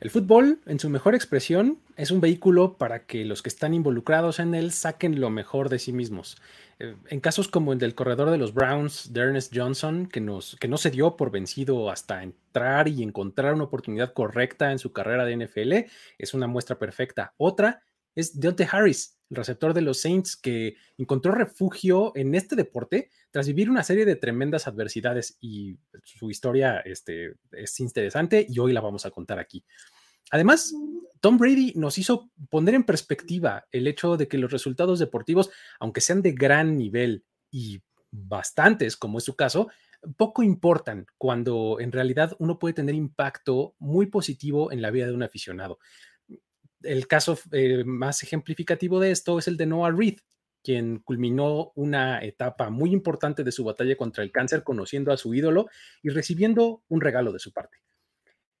El fútbol, en su mejor expresión, es un vehículo para que los que están involucrados en él saquen lo mejor de sí mismos. Eh, en casos como el del corredor de los Browns, de Ernest Johnson, que, nos, que no se dio por vencido hasta entrar y encontrar una oportunidad correcta en su carrera de NFL, es una muestra perfecta. Otra es Deontay Harris, el receptor de los Saints, que encontró refugio en este deporte tras vivir una serie de tremendas adversidades y su historia este, es interesante y hoy la vamos a contar aquí. Además, Tom Brady nos hizo poner en perspectiva el hecho de que los resultados deportivos, aunque sean de gran nivel y bastantes, como es su caso, poco importan cuando en realidad uno puede tener impacto muy positivo en la vida de un aficionado el caso eh, más ejemplificativo de esto es el de Noah Reed, quien culminó una etapa muy importante de su batalla contra el cáncer conociendo a su ídolo y recibiendo un regalo de su parte.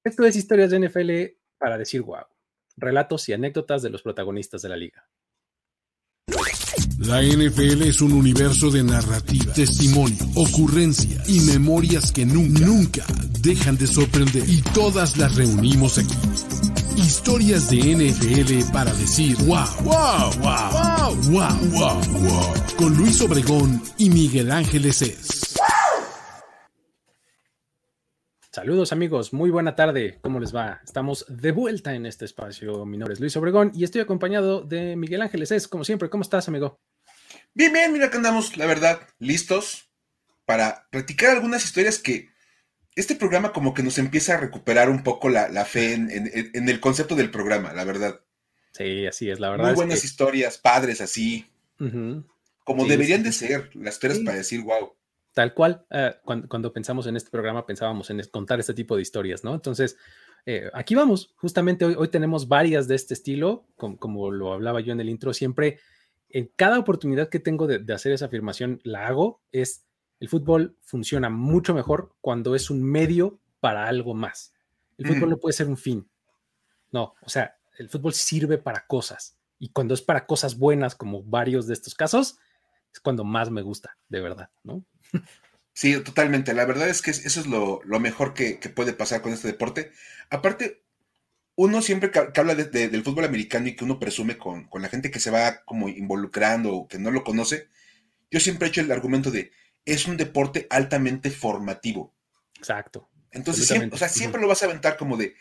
Esto es historias de NFL para decir wow, relatos y anécdotas de los protagonistas de la liga. La NFL es un universo de narrativa, testimonio, ocurrencia y memorias que nunca dejan de sorprender y todas las reunimos aquí Historias de NFL para decir wow, wow, wow, wow, wow, wow, wow. Con Luis Obregón y Miguel Ángeles es. Saludos amigos, muy buena tarde, ¿cómo les va? Estamos de vuelta en este espacio, mi nombre es Luis Obregón y estoy acompañado de Miguel Ángeles es, como siempre, ¿cómo estás amigo? Bien, bien, mira que andamos, la verdad, listos para practicar algunas historias que este programa como que nos empieza a recuperar un poco la, fe en, el concepto del programa, la verdad. Sí, así es, la verdad. Muy buenas historias, padres así. Como deberían de ser las historias para decir, wow. Tal cual, eh, cuando, pensamos en este programa pensábamos en contar este tipo de historias, ¿no? Entonces, eh, aquí vamos, justamente hoy, hoy, tenemos varias de este estilo, como, lo hablaba yo en el intro, siempre en cada oportunidad que tengo de, de hacer esa afirmación, la hago, es el fútbol funciona mucho mejor cuando es un medio para algo más. El fútbol no puede ser un fin. No, o sea, el fútbol sirve para cosas. Y cuando es para cosas buenas, como varios de estos casos, es cuando más me gusta, de verdad, ¿no? Sí, totalmente. La verdad es que eso es lo, mejor que, puede pasar con este deporte. Aparte, uno siempre que, habla del fútbol americano y que uno presume con, con, la gente que se va como involucrando o que no lo conoce, yo siempre he hecho el argumento de es un deporte altamente formativo. Exacto. Entonces, siempre, o sea, siempre lo vas a aventar como de,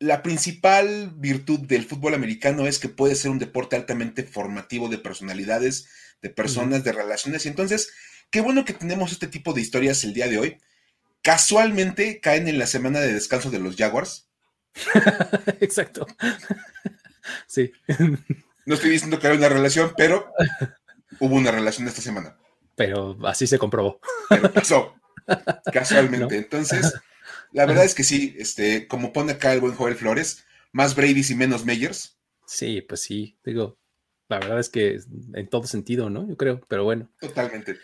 la principal virtud del fútbol americano es que puede ser un deporte altamente formativo de personalidades, de personas, de relaciones. Y entonces, qué bueno que tenemos este tipo de historias el día de hoy. Casualmente caen en la semana de descanso de los Jaguars. Exacto. sí. No estoy diciendo que hay una relación, pero hubo una relación esta semana pero así se comprobó. Pero pasó, casualmente. Entonces, la verdad es que sí, este, como pone acá el buen Joel Flores, más Brady's y menos Meyers. Sí, pues sí, digo, la verdad es que en todo sentido, ¿no? Yo creo, pero bueno. Totalmente.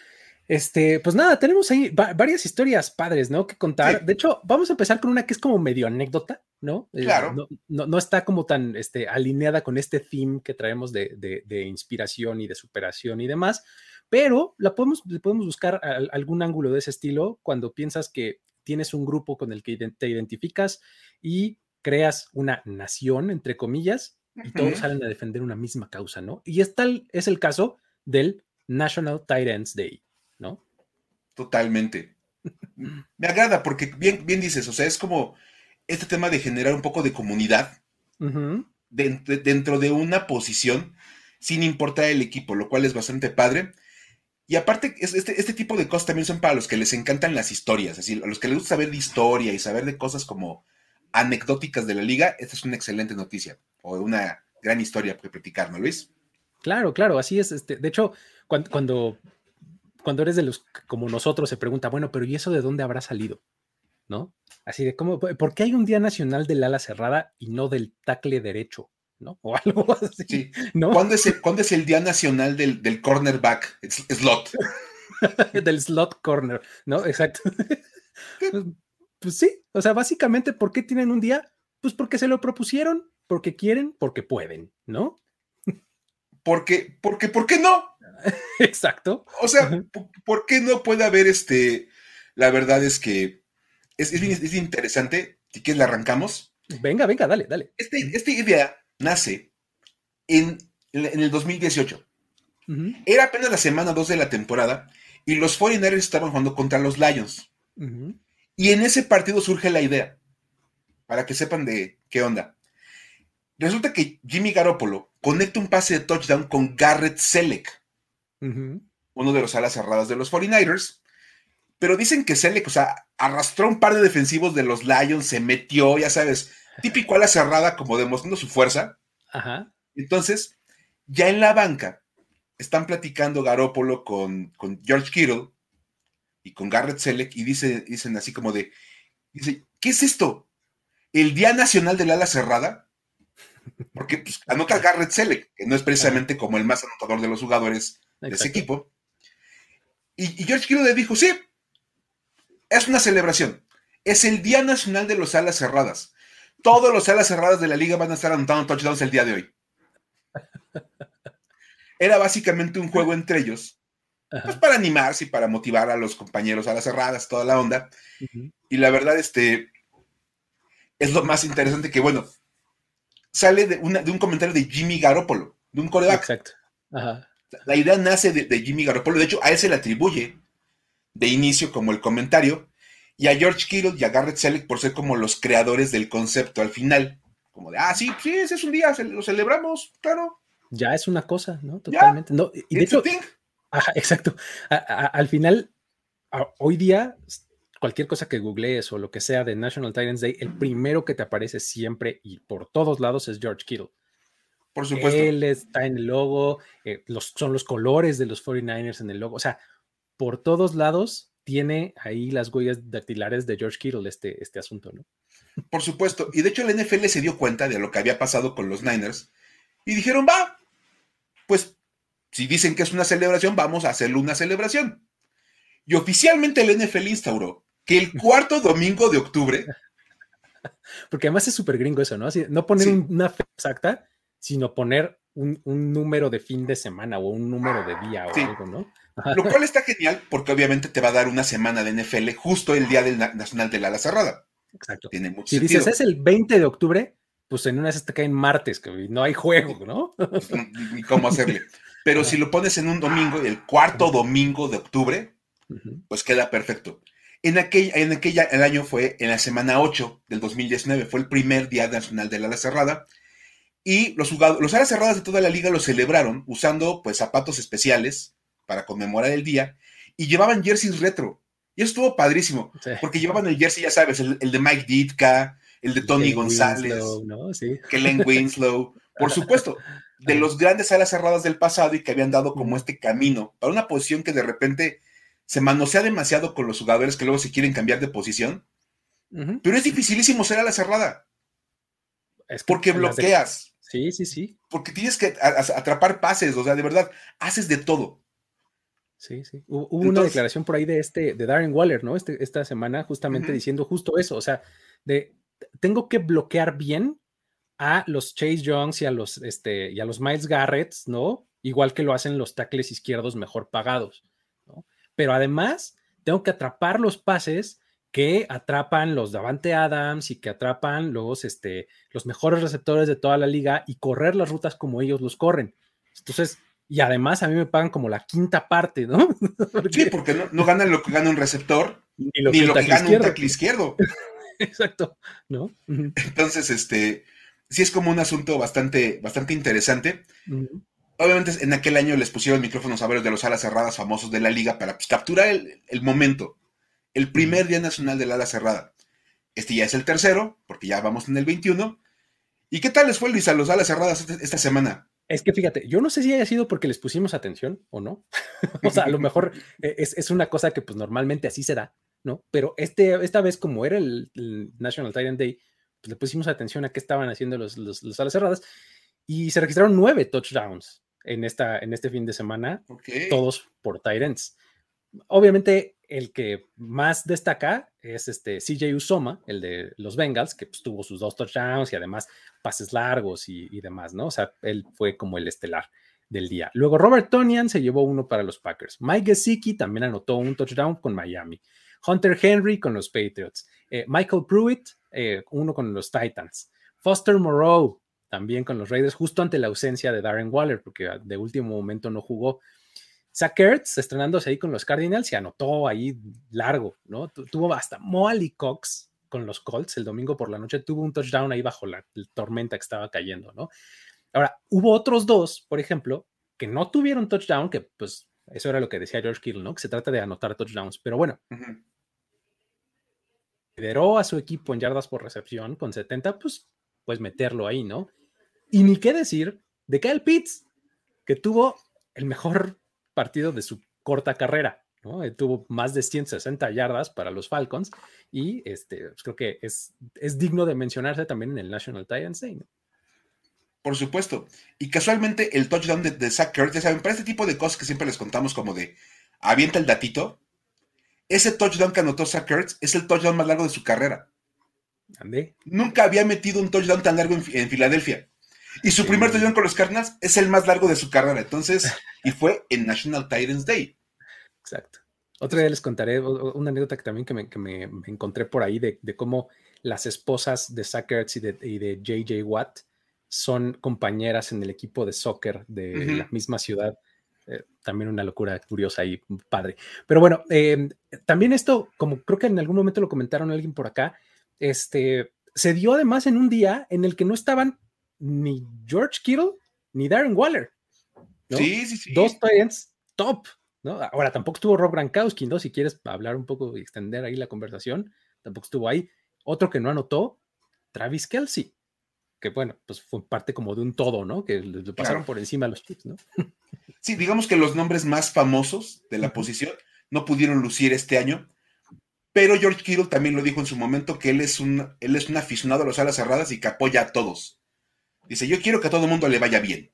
Este, pues nada, tenemos ahí varias historias padres, ¿no? Que contar. De hecho, vamos a empezar con una que es como medio anécdota, ¿no? Eh, claro. no, está como tan este, alineada con este theme que traemos de, de inspiración y de superación y demás pero la podemos, podemos buscar algún ángulo de ese estilo cuando piensas que tienes un grupo con el que te identificas y creas una nación, entre comillas, y todos salen a defender una misma causa, ¿no? Y es tal, es el caso del National Titans Day, ¿no? Totalmente. Me agrada porque bien, bien dices, o sea, es como este tema de generar un poco de comunidad dentro de una posición sin importar el equipo, lo cual es bastante padre. Y aparte, este, este tipo de cosas también son para los que les encantan las historias, es decir, a los que les gusta saber de historia y saber de cosas como anecdóticas de la liga, esta es una excelente noticia o una gran historia que platicar, ¿no, Luis? Claro, claro, así es. Este, de hecho, cuando, cuando, cuando eres de los como nosotros, se pregunta, bueno, pero ¿y eso de dónde habrá salido? ¿No? Así de cómo, ¿por qué hay un día nacional del ala cerrada y no del tacle derecho? ¿No? O algo así. ¿no? ¿Cuándo, es el, es el Día Nacional del, del cornerback slot? del slot corner, ¿no? Exacto. Pues, pues, sí, o sea, básicamente, ¿por qué tienen un día? Pues porque se lo propusieron, porque quieren, porque pueden, ¿no? Porque, porque, ¿por qué no? Exacto. O sea, ¿por qué no puede haber este? La verdad es que es, es, es interesante. Si quieres, la arrancamos. Venga, venga, dale, dale. Este, esta idea nace en, en el 2018. Era apenas la semana 2 de la temporada y los 49ers estaban jugando contra los Lions. Y en ese partido surge la idea, para que sepan de qué onda. Resulta que Jimmy Garoppolo conecta un pase de touchdown con Garrett Selleck, uno de los alas cerradas de los 49ers. Pero dicen que Selleck, o sea, arrastró un par de defensivos de los Lions, se metió, ya sabes, típico ala cerrada, como demostrando su fuerza. Ajá. Entonces, ya en la banca, están platicando Garópolo con, con, George Kittle y con Garrett Selleck y dice, dicen así como de, dice, ¿qué es esto? ¿El Día Nacional del Ala Cerrada? Porque pues, anota Garrett Selleck, que no es precisamente como el más anotador de los jugadores de ese equipo. Y, George Kittle le dijo, sí, es una celebración. Es el Día Nacional de los Alas Cerradas. Todos los alas cerradas de la liga van a estar anotando touchdowns el día de hoy. Era básicamente un juego entre ellos, pues para animarse y para motivar a los compañeros a las cerradas, toda la onda. Y la verdad, este, es lo más interesante que, bueno, sale de, una, de un comentario de Jimmy Garoppolo, de un coreback. Exacto. La idea nace de, Jimmy Garoppolo, de hecho, a él se le atribuye de inicio como el comentario, y a George Kittle y a Garrett Selleck por ser como los creadores del concepto al final. Como de, ah, sí, sí, ese es un día, lo celebramos, claro ya es una cosa, ¿no? Totalmente. No, y de hecho, ajá, exacto. al final, hoy día, cualquier cosa que googlees o lo que sea de National Titans Day, el primero que te aparece siempre y por todos lados es George Kittle. Por supuesto. Él está en el logo, eh, los, son los colores de los 49ers en el logo. O sea, por todos lados tiene ahí las huellas dactilares de George Kittle este, este asunto, ¿no? Por supuesto. Y de hecho el NFL se dio cuenta de lo que había pasado con los Niners y dijeron, va, pues si dicen que es una celebración, vamos a hacerle una celebración. Y oficialmente el NFL instauró que el cuarto domingo de octubre. Porque además es súper gringo eso, ¿no? no poner una fecha exacta, sino poner un, número de fin de semana o un número de día o algo, ¿no? Lo cual está genial porque obviamente te va a dar una semana de NFL justo el día del Nacional de la Ala Cerrada. Exacto. Tiene mucho si dices es el 20 de octubre, pues en una se te caen martes, que no hay juego, ¿no? Ni cómo hacerle. Pero si lo pones en un domingo, el cuarto domingo de octubre, pues queda perfecto. En aquella, en aquella, el año fue en la semana 8 del 2019, fue el primer día nacional de la ala cerrada. Y los jugadores, los alas cerradas de toda la liga lo celebraron usando pues zapatos especiales para conmemorar el día y llevaban jerseys retro. Y eso estuvo padrísimo, porque llevaban el jersey, ya sabes, el, el de Mike Ditka, el de Tony González, ¿no? Kellen Winslow, por supuesto, de los grandes alas cerradas del pasado y que habían dado como este camino para una posición que de repente se manosea demasiado con los jugadores que luego se quieren cambiar de posición. Pero es dificilísimo ser ala cerrada. Es porque bloqueas. Sí, sí, sí. Porque tienes que atrapar pases, o sea, de verdad, haces de todo. Sí, sí. Hubo, una declaración por ahí de este, de Darren Waller, ¿no? Este, esta semana, justamente diciendo justo eso, o sea, de tengo que bloquear bien a los Chase Youngs y a los, este, y a los Miles Garretts, ¿no? Igual que lo hacen los tackles izquierdos mejor pagados, ¿no? Pero además, tengo que atrapar los pases que atrapan los Davante Adams y que atrapan los, este, los mejores receptores de toda la liga y correr las rutas como ellos los corren. Entonces, y además a mí me pagan como la quinta parte, ¿no? sí, porque no, no ganan lo que gana un receptor, ni lo que, gana un tackle izquierdo. Exacto, ¿no? Entonces, este, sí es como un asunto bastante, bastante interesante. Obviamente en aquel año les pusieron micrófonos a varios de los alas cerradas famosos de la liga para pues, capturar el, momento. El primer día nacional del ala cerrada. Este ya es el tercero, porque ya vamos en el 21. ¿Y qué tal les fue, Luis, a los alas cerradas este, esta semana? Es que fíjate, yo no sé si haya sido porque les pusimos atención o no. o sea, a lo mejor e, es, es, una cosa que pues normalmente así se da. ¿no? Pero este, esta vez, como era el, National Titan Day, pues le pusimos atención a qué estaban haciendo los, los, alas cerradas y se registraron nueve touchdowns en, esta, en este fin de semana, todos por Titans. Obviamente, el que más destaca es este CJ Usoma, el de los Bengals, que pues, tuvo sus dos touchdowns y además pases largos y, demás, ¿no? O sea, él fue como el estelar del día. Luego Robert Tonian se llevó uno para los Packers. Mike Gesicki también anotó un touchdown con Miami. Hunter Henry con los Patriots. Eh, Michael Pruitt, eh, uno con los Titans. Foster Moreau, también con los Raiders, justo ante la ausencia de Darren Waller, porque de último momento no jugó. Zach Ertz, estrenándose ahí con los Cardinals, se anotó ahí largo, ¿no? tuvo hasta Molly Cox con los Colts el domingo por la noche, tuvo un touchdown ahí bajo la, tormenta que estaba cayendo, ¿no? Ahora, hubo otros dos, por ejemplo, que no tuvieron touchdown, que pues eso era lo que decía George Kittle, ¿no? Que se trata de anotar touchdowns, pero bueno, lideró a su equipo en yardas por recepción con 70, pues, pues meterlo ahí, ¿no? Y ni qué decir de Kyle Pitts, que tuvo el mejor partido de su corta carrera, ¿no? tuvo más de 160 yardas para los Falcons y este, pues, creo que es, es digno de mencionarse también en el National Titans Day, ¿no? Por supuesto. Y casualmente el touchdown de, de Zach Kurtz, saben, para este tipo de cosas que siempre les contamos como de avienta el datito, ese touchdown que anotó Zach Kurtz es el touchdown más largo de su carrera. ¿Andé? Nunca había metido un touchdown tan largo en, Filadelfia. Y su primer touchdown con los Cardinals es el más largo de su carrera. Entonces, y fue en National Titans Day. Exacto. Otro día les contaré una anécdota que también que me, encontré por ahí de, cómo las esposas de Zach Ertz y de, y de JJ Watt son compañeras en el equipo de soccer de la misma ciudad. Eh, también una locura curiosa y padre. Pero bueno, em, también esto, como creo que en algún momento lo comentaron alguien por acá, este, se dio además en un día en el que no estaban ni George Kittle ni Darren Waller. Sí, sí, sí. Dos Titans top. ¿no? Ahora tampoco estuvo Rob Gronkowski, ¿no? Si quieres hablar un poco y extender ahí la conversación, tampoco estuvo ahí. Otro que no anotó, Travis Kelsey que bueno, pues fue parte como de un todo, ¿no? Que le pasaron por encima a los chips, ¿no? Sí, digamos que los nombres más famosos de la posición no pudieron lucir este año, pero George Kittle también lo dijo en su momento que él es un, él es un aficionado a las alas cerradas y que apoya a todos. Dice, yo quiero que a todo el mundo le vaya bien.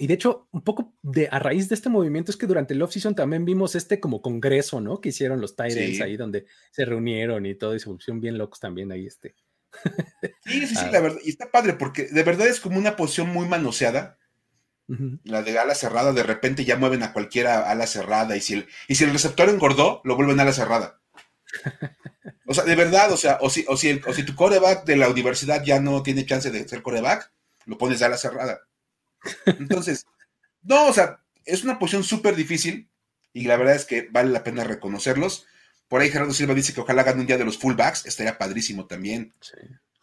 Y de hecho, un poco de a raíz de este movimiento es que durante el offseason también vimos este como congreso, ¿no? Que hicieron los Tyrants ahí donde se reunieron y todo y se pusieron bien locos también ahí este Sí, sí, sí, ah. la verdad. Y está padre porque de verdad es como una posición muy manoseada. La de ala cerrada, de repente ya mueven a cualquiera ala cerrada. Y si el, y si el receptor engordó, lo vuelven a ala cerrada. O sea, de verdad, o sea, o si, o si, o si tu coreback de la universidad ya no tiene chance de ser coreback, lo pones a ala cerrada. Entonces, no, o sea, es una posición súper difícil y la verdad es que vale la pena reconocerlos. Por ahí Gerardo Silva dice que ojalá hagan un día de los fullbacks, estaría padrísimo también.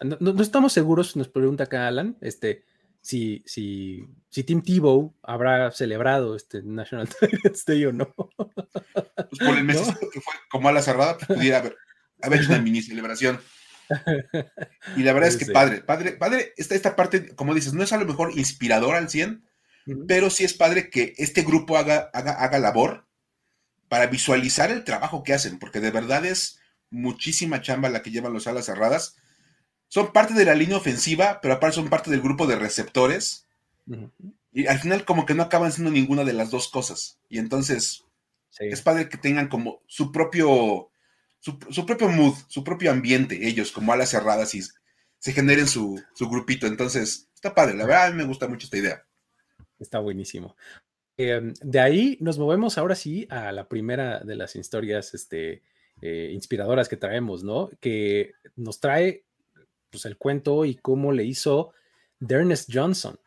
No, estamos seguros, nos pregunta acá Alan, este, si, si, si Tim Tebow habrá celebrado este National Titans Day o no. Pues por el mes que fue como a la cerrada, pues pudiera haber, hecho una mini celebración. Y la verdad es que padre, padre, padre, esta, esta parte, como dices, no es a lo mejor inspirador al 100, pero sí es padre que este grupo haga, haga, haga labor para visualizar el trabajo que hacen, porque de verdad es muchísima chamba la que llevan los alas cerradas. Son parte de la línea ofensiva, pero aparte son parte del grupo de receptores. Y al final como que no acaban siendo ninguna de las dos cosas. Y entonces es padre que tengan como su propio, su, propio mood, su propio ambiente, ellos como alas cerradas y se generen su, su grupito. Entonces, está padre, la verdad a mí me gusta mucho esta idea. Está buenísimo. Em, de ahí nos movemos ahora sí a la primera de las historias este, eh, inspiradoras que traemos, ¿no? Que nos trae pues, el cuento y cómo le hizo Ernest Johnson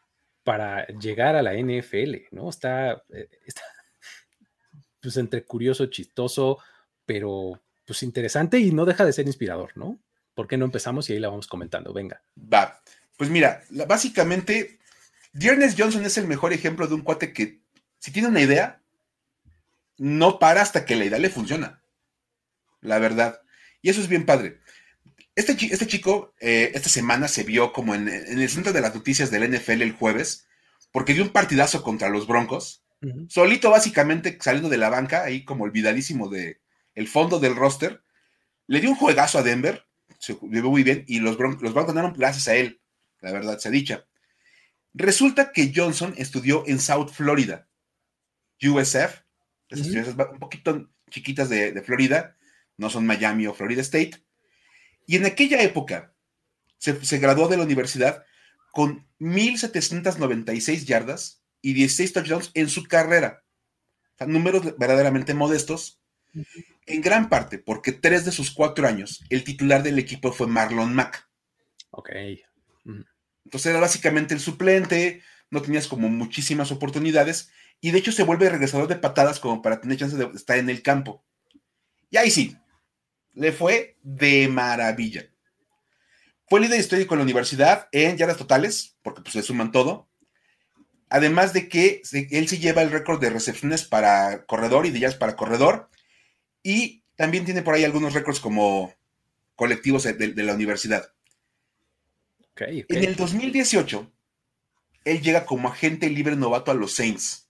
para llegar a la NFL, ¿no? Está, eh, está pues entre curioso, chistoso, pero pues interesante y no deja de ser inspirador, ¿no? ¿Por qué no empezamos y ahí la vamos comentando? Venga. Va. Pues mira, básicamente, Ernest Johnson es el mejor ejemplo de un cuate que si tiene una idea, no para hasta que la idea le funciona. La verdad. Y eso es bien padre. Este, este chico, eh, esta semana se vio como en, el centro de las noticias del NFL el jueves, porque dio un partidazo contra los Broncos. Solito, básicamente, saliendo de la banca, ahí como olvidadísimo de el fondo del roster. Le dio un juegazo a Denver, se vio muy bien, y los, Broncos, los Broncos ganaron gracias a él, la verdad se dicha. Resulta que Johnson estudió en South Florida USF, esas ciudades un poquito chiquitas de, Florida, no son Miami o Florida State. Y en aquella época se, graduó de la universidad con 1.796 yardas y 16 touchdowns en su carrera. O sea, números verdaderamente modestos, En gran parte porque tres de sus cuatro años, el titular del equipo fue Marlon Mack. Ok. Entonces era básicamente el suplente, no tenías como muchísimas oportunidades, y de hecho se vuelve regresador de patadas como para tener chance de estar en el campo. Y ahí sí, le fue de maravilla. Fue líder histórico en la universidad en yardas totales, porque pues le suman todo. Además de que él sí lleva el récord de recepciones para corredor y de yardas para corredor. Y también tiene por ahí algunos récords como colectivos de, la universidad. En el 2018, él llega como agente libre novato a los Saints.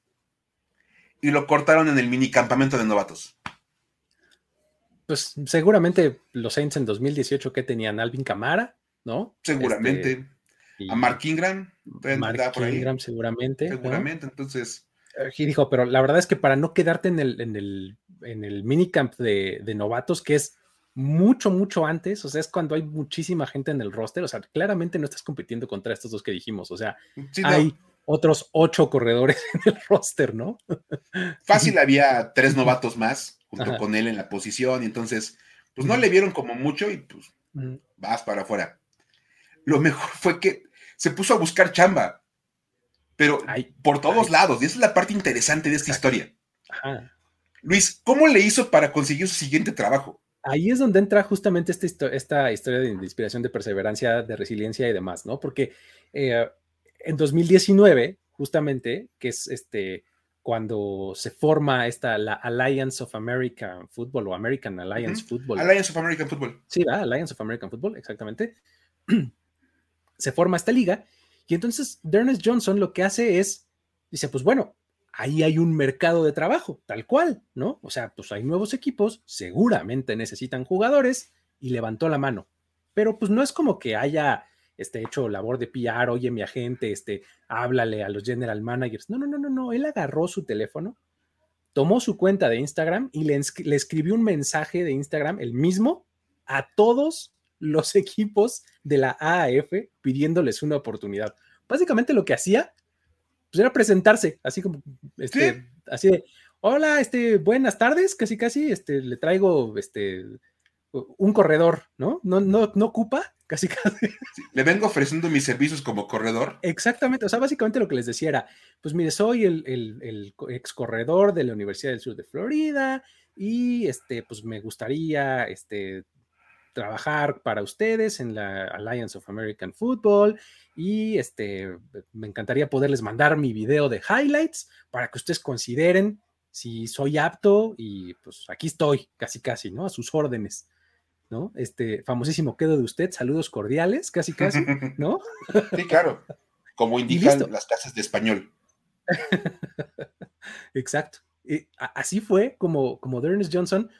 Y lo cortaron en el mini campamento de novatos. Pues seguramente los Saints en 2018 que tenían Alvin Camara, ¿no? Seguramente. Este, a Mark Ingram. Mark Ingram seguramente. Seguramente, entonces. Y dijo, pero la verdad es que para no quedarte en el, en el, en el minicamp de, de novatos, que es mucho, mucho antes, o sea, es cuando hay muchísima gente en el roster, o sea, claramente no estás compitiendo contra estos dos que dijimos, o sea, hay otros ocho corredores en el roster, ¿no? Fácil había tres novatos más junto con él en la posición, y entonces, pues no le vieron como mucho y pues vas para afuera. Lo mejor fue que se puso a buscar chamba, pero por todos lados, y esa es la parte interesante de esta historia. Luis, ¿cómo le hizo para conseguir su siguiente trabajo? Ahí es donde entra justamente esta, esta historia de inspiración, de perseverancia, de resiliencia y demás, ¿no? Porque eh, en 2019, justamente, que es este cuando se forma esta la Alliance of American Football o American Alliance Football. Alliance of American Football. Sí, ¿verdad? Alliance of American Football, exactamente. se forma esta liga y entonces Dernes Johnson lo que hace es, dice, pues bueno, ahí hay un mercado de trabajo, tal cual, ¿no? O sea, pues hay nuevos equipos, seguramente necesitan jugadores y levantó la mano. Pero pues no es como que haya este, hecho labor de PR, oye mi agente, este, háblale a los general managers. No, no, no, no, no. Él agarró su teléfono, tomó su cuenta de Instagram y le, le escribió un mensaje de Instagram, el mismo, a todos los equipos de la AAF pidiéndoles una oportunidad. Básicamente lo que hacía pues era presentarse, así como, este, así de, hola, este, buenas tardes, casi casi, este, le traigo, este, un corredor, ¿no? No, no, no ocupa, casi casi. le vengo ofreciendo mis servicios como corredor. Exactamente, o sea, básicamente lo que les decía era, pues mire, soy el, el, ex corredor de la Universidad del Sur de Florida y, este, pues me gustaría, este, trabajar para ustedes en la Alliance of American Football y este, me encantaría poderles mandar mi video de highlights para que ustedes consideren si soy apto y pues aquí estoy, casi casi, ¿no? A sus órdenes, ¿no? Este famosísimo quedo de usted, saludos cordiales, casi casi, ¿no? Sí, claro, como indican las clases de español. Exacto. Y así fue como, como Ernest Johnson,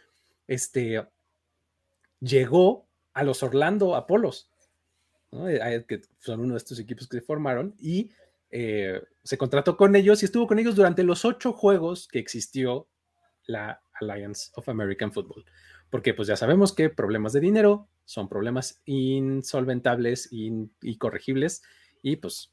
este, llegó a los Orlando Apolos, eh, que son uno de estos equipos que se formaron, y eh, se contrató con ellos y estuvo con ellos durante los ocho juegos que existió la Alliance of American Football. Porque pues ya sabemos que problemas de dinero son problemas insolventables y corregibles y pues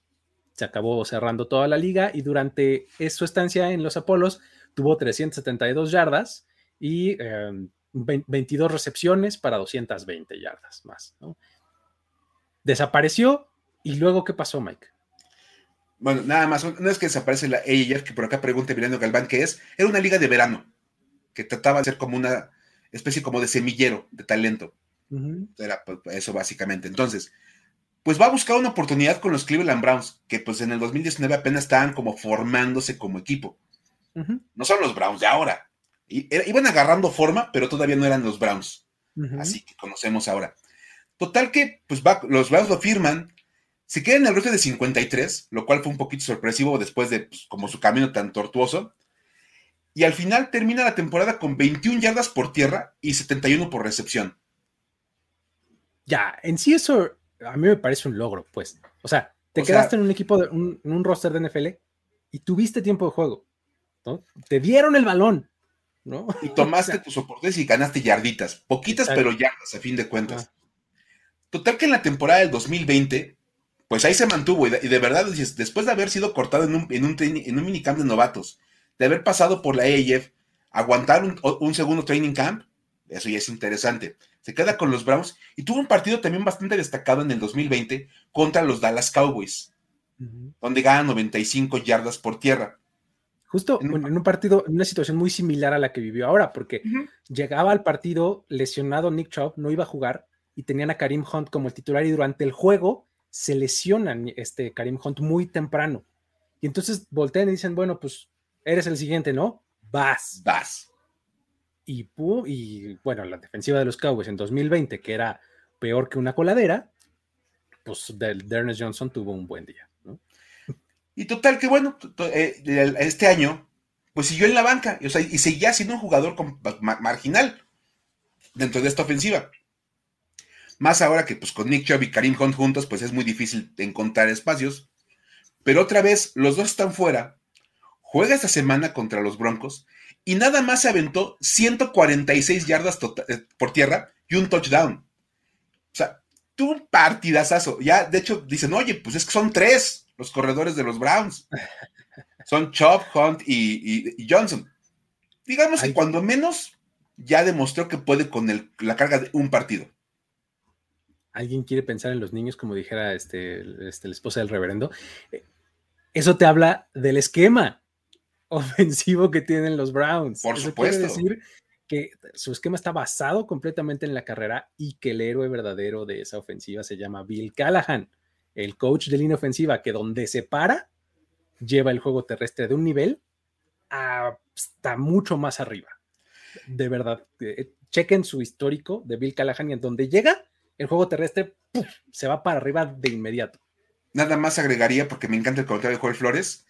se acabó cerrando toda la liga y durante su estancia en los Apolos tuvo 372 yardas y em, 22 recepciones para 220 yardas más. Desapareció y luego, ¿qué pasó, Mike? Bueno, nada más, no es que desaparece la AIF, que por acá pregunta Emiliano Galván qué es. Era una liga de verano que trataba de ser como una especie como de semillero de talento. Era pues, eso básicamente. Entonces, pues va a buscar una oportunidad con los Cleveland Browns, que pues en el 2019 apenas estaban como formándose como equipo. No son los Browns de ahora, iban agarrando forma, pero todavía no eran los Browns. Así que conocemos ahora. Total que, pues los Browns lo firman, se queda en el roster de 53, lo cual fue un poquito sorpresivo después de pues, como su camino tan tortuoso. Y al final termina la temporada con 21 yardas por tierra y 71 por recepción. Ya, en sí eso a mí me parece un logro, pues. O sea, te quedaste en un equipo, de, un, en un roster de NFL y tuviste tiempo de juego. ¿no? Te dieron el balón. Y tomaste tus oportunidades y ganaste yarditas, poquitas pero yardas a fin de cuentas. Total que en la temporada del 2020, pues ahí se mantuvo y de, verdad, después de haber sido cortado en un, en un, en un minicamp de novatos, de haber pasado por la AAF, aguantar un, segundo training camp, eso ya es interesante. Se queda con los Browns y tuvo un partido también bastante destacado en el 2020 contra los Dallas Cowboys, donde gana 95 yardas por tierra. Justo en un, partido, en una situación muy similar a la que vivió ahora, porque llegaba al partido lesionado Nick Chubb, no iba a jugar y tenían a Karim Hunt como el titular y durante el juego se lesionan este Karim Hunt muy temprano. Y entonces voltean y dicen, bueno, pues eres el siguiente, ¿no? Vas. Vas. Y, y bueno, la defensiva de los Cowboys en 2020, que era peor que una coladera, pues Ernest Johnson tuvo un buen día. Y total, que bueno, eh, este año, pues siguió en la banca, y, seguía siendo un jugador marginal dentro de esta ofensiva. Más ahora que pues con Nick Chubb y Karim Hunt juntos, pues es muy difícil encontrar espacios. Pero otra vez, los dos están fuera. Juega esta semana contra los Broncos y nada más se aventó 146 yardas tota-, eh, por tierra y un touchdown. O sea, tuvo un partidazazo. Ya, de hecho, dicen, oye, pues es que son tres los corredores de los Browns. Son Chubb, Hunt y, Johnson. Digamos que cuando menos ya demostró que puede con la carga de un partido. Alguien quiere pensar en los niños, como dijera este, este la esposa del reverendo. Eh, eso te habla del esquema ofensivo que tienen los Browns. Por supuesto. Quiere decir que su esquema está basado completamente en la carrera y que el héroe verdadero de esa ofensiva se llama Bill Callahan el coach de línea ofensiva que donde se para, lleva el juego terrestre de un nivel hasta mucho más arriba. De verdad, eh, chequen su histórico de Bill Callahan y en donde llega, el juego terrestre se va para arriba de inmediato. Nada más agregaría, porque me encanta el comentario de Joel Flores,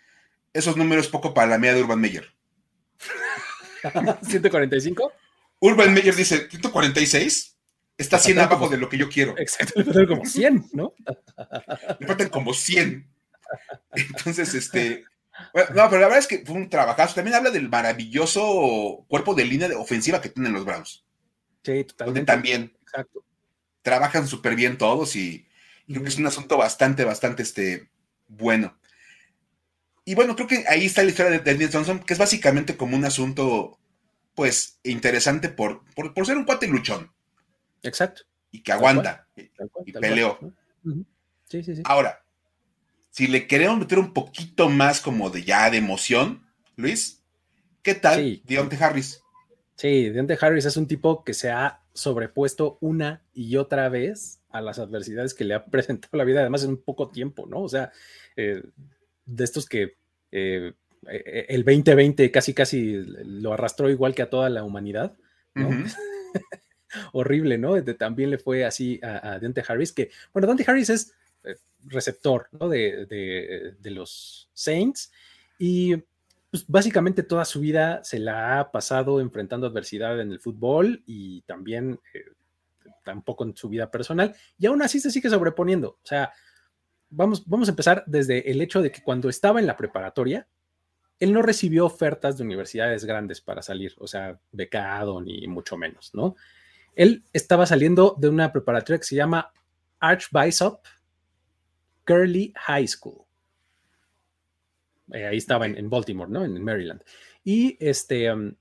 esos números poco para la media de Urban Meyer. ¿145? Urban Meyer dice, ¿146? Está 100 abajo de lo que yo quiero. Exacto, le faltan como 100, ¿no? Le faltan como 100. Entonces, este. Bueno, no, pero la verdad es que fue un trabajazo. También habla del maravilloso cuerpo de línea de ofensiva que tienen los Browns. Sí, totalmente. Donde también Exacto. trabajan súper bien todos y, creo que es un asunto bastante, bastante este, bueno. Y bueno, creo que ahí está la historia de Daniel Johnson, que es básicamente como un asunto, pues, interesante por, por, por ser un cuate luchón. Exacto. Y que aguanta. y peleó. Sí, sí, sí. Ahora, si le queremos meter un poquito más como de ya de emoción, Luis, ¿qué tal sí. Deontay Harris? Sí, Deontay Harris es un tipo que se ha sobrepuesto una y otra vez a las adversidades que le ha presentado la vida, además en un poco tiempo, ¿no? O sea, eh, de estos que eh, eh, el 2020 casi casi lo arrastró igual que a toda la humanidad, ¿no? horrible, ¿no? también le fue así a, Dante Harris, que, bueno, Dante Harris es eh, receptor, ¿no? De, los Saints y pues, básicamente toda su vida se la ha pasado enfrentando adversidad en el fútbol y también eh, tampoco en su vida personal y aún así se sigue sobreponiendo. O sea, vamos, vamos a empezar desde el hecho de que cuando estaba en la preparatoria, él no recibió ofertas de universidades grandes para salir, o sea, becado ni mucho menos, ¿no? Él estaba saliendo de una preparatoria que se llama Archbishop Curly High School. Eh, ahí estaba en, Baltimore, ¿no? En, Maryland. Y este, um,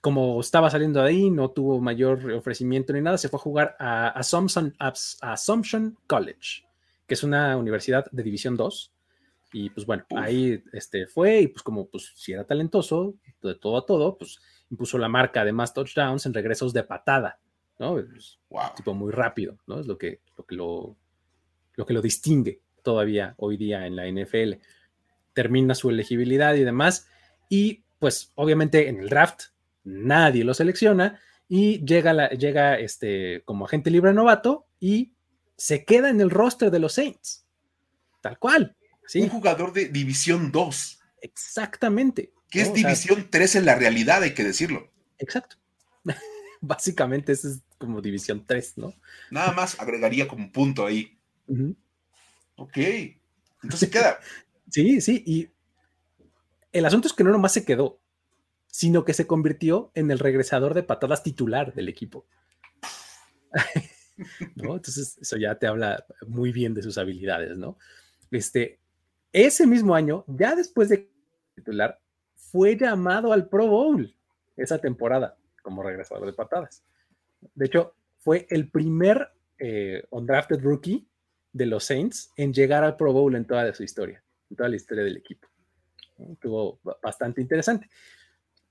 como estaba saliendo de ahí, no tuvo mayor ofrecimiento ni nada, se fue a jugar a Assumption, Assumption College, que es una universidad de División 2. Y pues bueno, ahí este, fue y pues como pues si era talentoso, de todo a todo, pues impuso la marca de más touchdowns en regresos de patada, ¿no? Es Tipo muy rápido, ¿no? Es lo que, lo, que lo, lo que lo distingue todavía hoy día en la NFL. Termina su elegibilidad y demás, y pues obviamente en el draft nadie lo selecciona y llega, la, llega este, como agente libre novato y se queda en el roster de los Saints. Tal cual. ¿sí? Un jugador de División 2. Exactamente. Que es División 3 en la realidad, hay que decirlo. Exacto. Básicamente eso es como División 3, ¿no? Nada más agregaría como punto ahí. Ok. Entonces queda. sí, sí. Y el asunto es que no nomás se quedó, sino que se convirtió en el regresador de patadas titular del equipo. ¿No? Entonces, eso ya te habla muy bien de sus habilidades, ¿no? Este, ese mismo año, ya después de titular, fue llamado al Pro Bowl. esa temporada como regresador de patadas. De hecho, fue el primer eh, undrafted rookie de los Saints en llegar al Pro Bowl en toda su historia, en toda la historia del equipo. Estuvo bastante interesante.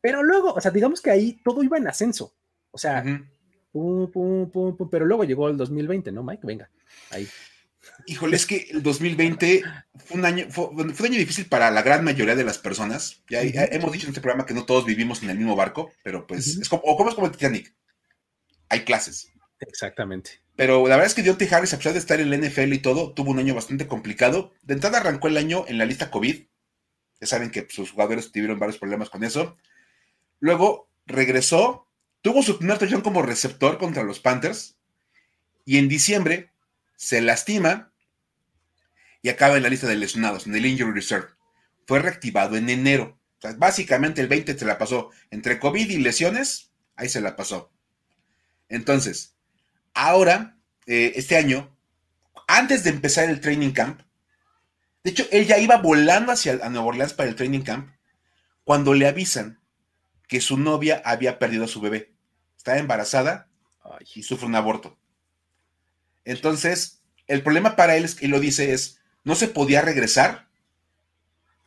Pero luego, o sea, digamos que ahí todo iba en ascenso. O sea, pum, pum, pum, pero luego llegó el 2020, ¿no, Mike? Venga, ahí. Híjole, es que el 2020 fue un año, fue, un año difícil para la gran mayoría de las personas. Ya, hemos dicho en este programa que no todos vivimos en el mismo barco, pero pues es como, o como es como el Titanic. Hay clases. Exactamente. Pero la verdad es que Deontay Harris, a pesar de estar en la NFL y todo, tuvo un año bastante complicado. De entrada arrancó el año en la lista COVID. Ya saben que sus jugadores tuvieron varios problemas con eso. Luego regresó, tuvo su primer touchdown como receptor contra los Panthers. Y en diciembre se lastima y acaba en la lista de lesionados, en el Injury Reserve. Fue reactivado en enero. básicamente el 20 se la pasó entre COVID y lesiones, ahí se la pasó. Entonces, ahora, eh, este año, antes de empezar el training camp, de hecho, él ya iba volando hacia a Nueva Orleans para el training camp cuando le avisan que su novia había perdido a su bebé. Estaba embarazada y sufre un aborto. Entonces, el problema para él, es, y lo dice, es, no se podía regresar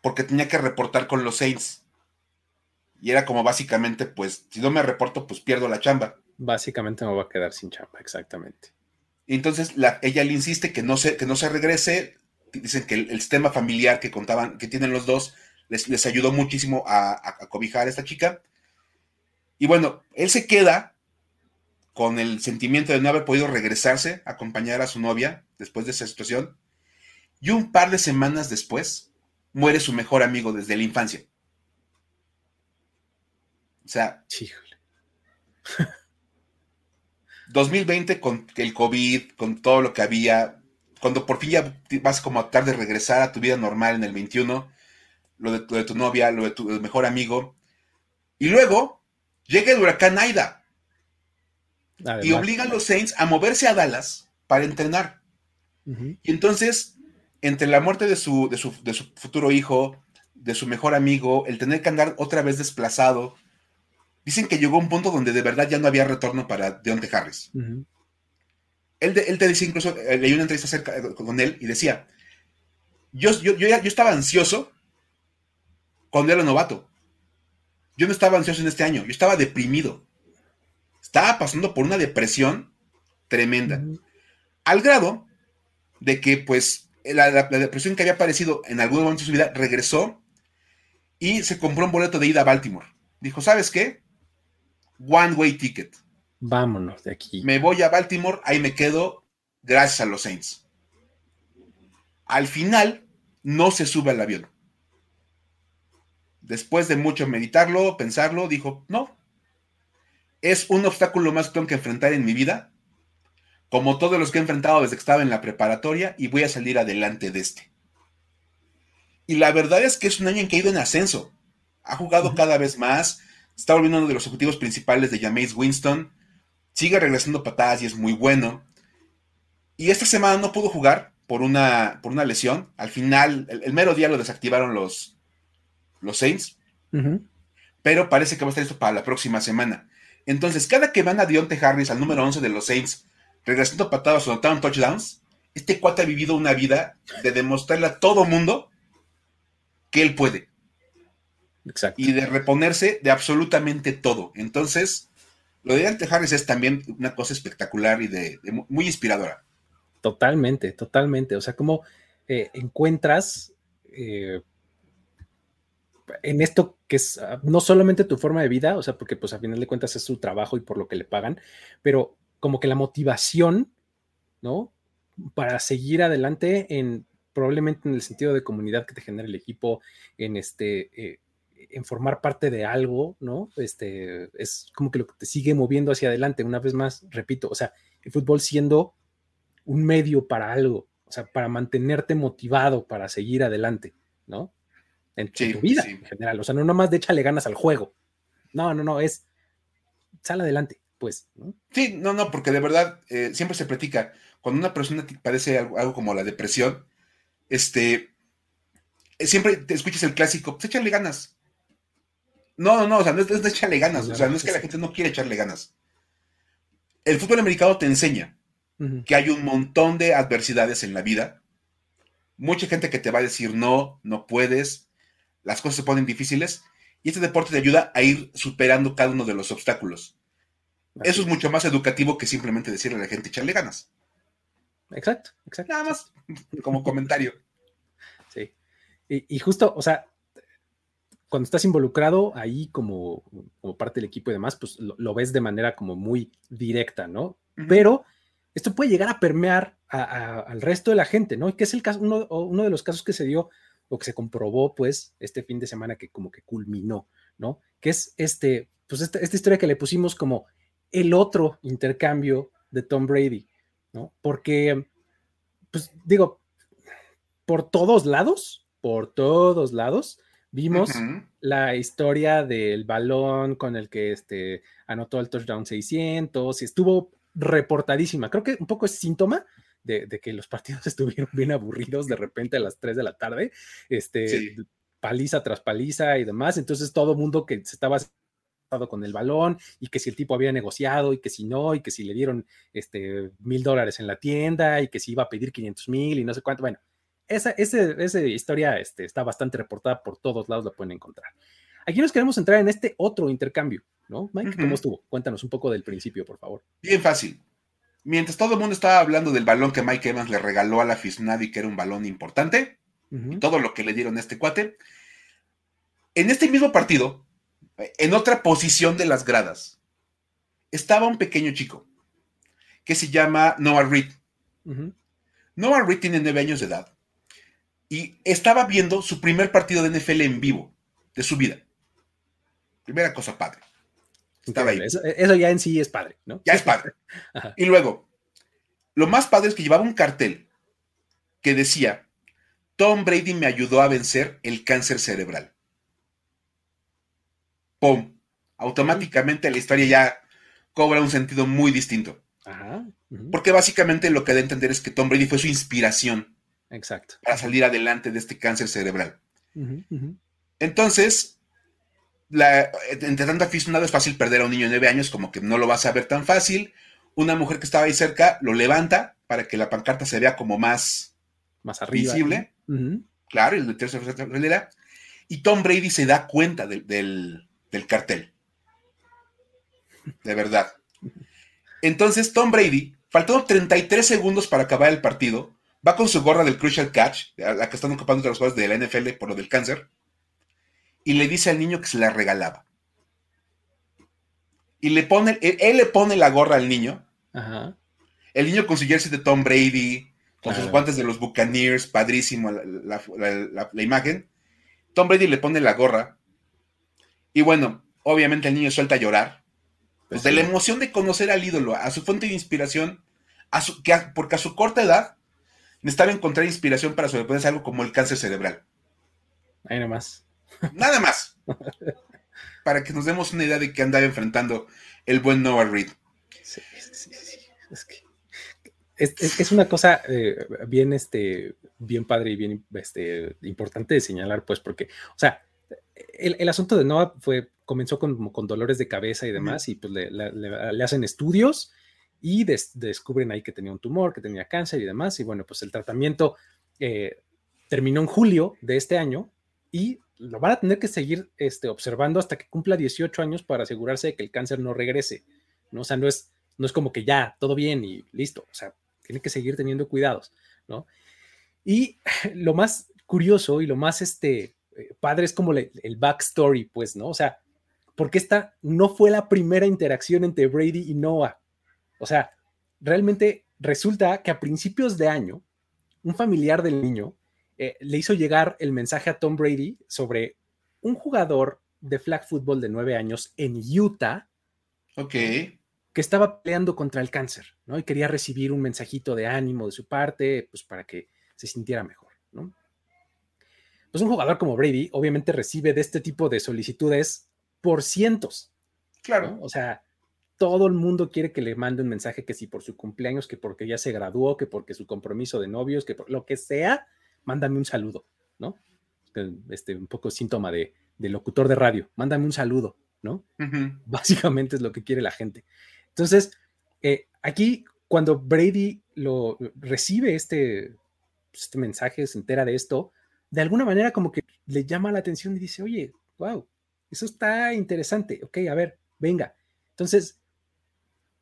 porque tenía que reportar con los Saints. Y era como básicamente, pues, si no me reporto, pues pierdo la chamba. Básicamente me voy a quedar sin chamba, exactamente. entonces la, ella le insiste que no, se, que no se regrese. Dicen que el, sistema familiar que contaban, que tienen los dos, les, ayudó muchísimo a, a, cobijar a esta chica. Y bueno, él se queda con el sentimiento de no haber podido regresarse a acompañar a su novia después de esa situación. Y un par de semanas después, muere su mejor amigo desde la infancia. O sea, 2020 con el COVID, con todo lo que había, cuando por fin ya vas como a tratar de regresar a tu vida normal en el 21, lo de, de tu novia, lo de tu mejor amigo, y luego llega el huracán Aida y obliga a los Saints a moverse a Dallas para entrenar. Y entonces, entre la muerte de su, de su, futuro hijo, de su mejor amigo, el tener que andar otra vez desplazado, dicen que llegó a un punto donde de verdad ya no había retorno para Deontay Harris. él, te dice incluso, eh, leí una entrevista cerca, eh, con él y decía, yo, yo, yo, yo estaba ansioso cuando era novato. Yo no estaba ansioso en este año, yo estaba deprimido estaba pasando por una depresión tremenda. Al grado de que, pues, la, depresión que había aparecido en algún momento de su vida regresó y se compró un boleto de ida a Baltimore. Dijo, ¿sabes qué? One way ticket. Vámonos de aquí. Me voy a Baltimore, ahí me quedo, gracias a los Saints. Al final, no se sube al avión. Después de mucho meditarlo, pensarlo, dijo, no, es un obstáculo más que tengo que enfrentar en mi vida, como todos los que he enfrentado desde que estaba en la preparatoria, y voy a salir adelante de este. Y la verdad es que es un año en que ha ido en ascenso. Ha jugado cada vez más, está volviendo uno de los objetivos principales de Jameis Winston, sigue regresando patadas y es muy bueno. Y esta semana no pudo jugar por una, por una lesión. Al final, el, mero día lo desactivaron los, los Saints. Pero parece que va a estar listo para la próxima semana. Entonces, cada que van a Dionte Harris al número 11 de los Saints, regresando patadas o anotaron touchdowns, este cuate ha vivido una vida de demostrarle a todo mundo que él puede. Exacto. Y de reponerse de absolutamente todo. Entonces, lo de Dionte Harris es también una cosa espectacular y de, muy inspiradora. Totalmente, totalmente. O sea, como eh, encuentras eh, en esto que es ah, no solamente tu forma de vida, o sea, porque pues a final de cuentas es su trabajo y por lo que le pagan, pero como que la motivación, ¿no? Para seguir adelante en probablemente en el sentido de comunidad que te genera el equipo, en este, eh, en formar parte de algo, ¿no? Este, es como que lo que te sigue moviendo hacia adelante. Una vez más, repito, o sea, el fútbol siendo un medio para algo, o sea, para mantenerte motivado para seguir adelante, ¿no? En, tu vida en general. O sea, no nomás de échale ganas al juego. No, no, no, es sal adelante, pues. Sí, no, no, porque de verdad eh, siempre se platica, cuando una persona padece algo, como la depresión, este, siempre te escuchas el clásico, pues échale ganas. No, no, o sea, no es, de echarle ganas, o sea, no es que la gente no quiere echarle ganas. El fútbol americano te enseña que hay un montón de adversidades en la vida, mucha gente que te va a decir no, no puedes, las cosas se ponen difíciles, y este deporte te ayuda a ir superando cada uno de los obstáculos. Eso es mucho más educativo que simplemente decirle a la gente echarle ganas. Exacto, exacto. Nada más como comentario. Sí. Y, justo, o sea, cuando estás involucrado ahí como, como parte del equipo y demás, pues lo, ves de manera como muy directa, ¿no? Pero esto puede llegar a permear al resto de la gente, ¿no? Que es el caso, uno, uno de los casos que se dio o que se comprobó, pues, este fin de semana que como que culminó, ¿no? Que es este, pues, esta, esta historia que le pusimos como el otro intercambio de Tom Brady, ¿no? Porque, pues digo, por todos lados, por todos lados, vimos la historia del balón con el que este, anotó el touchdown 600 y estuvo reportadísima. Creo que un poco es síntoma de, que los partidos estuvieron bien aburridos de repente a las 3 de la tarde, este, paliza tras paliza y demás. Entonces todo mundo que se estaba con el balón y que si el tipo había negociado y que si no y que si le dieron este mil dólares en la tienda y que si iba a pedir 500 mil y no sé cuánto. Bueno, esa, esa historia este, está bastante reportada por todos lados, la pueden encontrar. Aquí nos queremos entrar en este otro intercambio, ¿no? Mike, ¿cómo estuvo? Cuéntanos un poco del principio, por favor. Bien fácil. Mientras todo el mundo estaba hablando del balón que Mike Evans le regaló a la y que era un balón importante, y todo lo que le dieron a este cuate, en este mismo partido, en otra posición de las gradas, estaba un pequeño chico que se llama Noah Reed. Noah Reed tiene nueve años de edad y estaba viendo su primer partido de NFL en vivo de su vida. Primera cosa padre. Estaba ahí. Eso, ya en sí es padre, ¿no? Ya es padre. y luego, lo más padre es que llevaba un cartel que decía, Tom Brady me ayudó a vencer el cáncer cerebral. ¡pum! Automáticamente la historia ya cobra un sentido muy distinto. Porque básicamente lo que da a entender es que Tom Brady fue su inspiración. Exacto. Para salir adelante de este cáncer cerebral. Entonces, la, entre tanto aficionado es fácil perder a un niño de nueve años, como que no lo vas a ver tan fácil. Una mujer que estaba ahí cerca lo levanta para que la pancarta se vea como más, más arriba, visible. Claro, y el Y Tom Brady se da cuenta del, del cartel. De verdad. Entonces, Tom Brady, faltando 33 segundos para acabar el partido, va con su gorra del Crucial Catch, la que están ocupando otras cosas de la NFL por lo del cáncer, y le dice al niño que se la regalaba. Y le pone, él, le pone la gorra al niño. El niño con su jersey de Tom Brady, con sus guantes de los Buccaneers, padrísimo la, imagen. Tom Brady le pone la gorra y bueno, obviamente el niño suelta a llorar. Pues de la emoción de conocer al ídolo, a su fuente de inspiración, a su, que porque a su corta edad necesitaba encontrar inspiración para sobreponerse algo como el cáncer cerebral. Ahí nada más. Nada más. para que nos demos una idea de qué andaba enfrentando el buen Noah Reed. Sí, sí, sí. Es que es, una cosa eh, bien, este, bien padre y bien este, importante de señalar, pues, porque, o sea, el, asunto de Noah fue, comenzó con, con dolores de cabeza y demás, y pues le, hacen estudios y descubren ahí que tenía un tumor, que tenía cáncer y demás, y bueno, pues el tratamiento eh, terminó en julio de este año y lo van a tener que seguir este, observando hasta que cumpla 18 años para asegurarse de que el cáncer no regrese, ¿no? O sea, no es, no es como que ya, todo bien y listo, o sea, tiene que seguir teniendo cuidados, ¿no? Y lo más curioso y lo más, este, eh, padre es como el backstory, pues, ¿no? O sea, porque esta no fue la primera interacción entre Brady y Noah. O sea, realmente resulta que a principios de año, un familiar del niño eh, le hizo llegar el mensaje a Tom Brady sobre un jugador de flag football de nueve años en Utah. Ok. Que estaba peleando contra el cáncer, ¿no? Y quería recibir un mensajito de ánimo de su parte, pues para que se sintiera mejor, ¿no? pues un jugador como Brady obviamente recibe de este tipo de solicitudes por cientos. Claro. O sea, todo el mundo quiere que le mande un mensaje que si por su cumpleaños, que porque ya se graduó, que porque su compromiso de novios, que por lo que sea, mándame un saludo, ¿no? Este, un poco síntoma de, locutor de radio, mándame un saludo, ¿no? Básicamente es lo que quiere la gente. Entonces, eh, aquí cuando Brady lo recibe este, este mensaje, se entera de esto, de alguna manera como que le llama la atención y dice, oye, wow, eso está interesante, ok, a ver, venga. Entonces,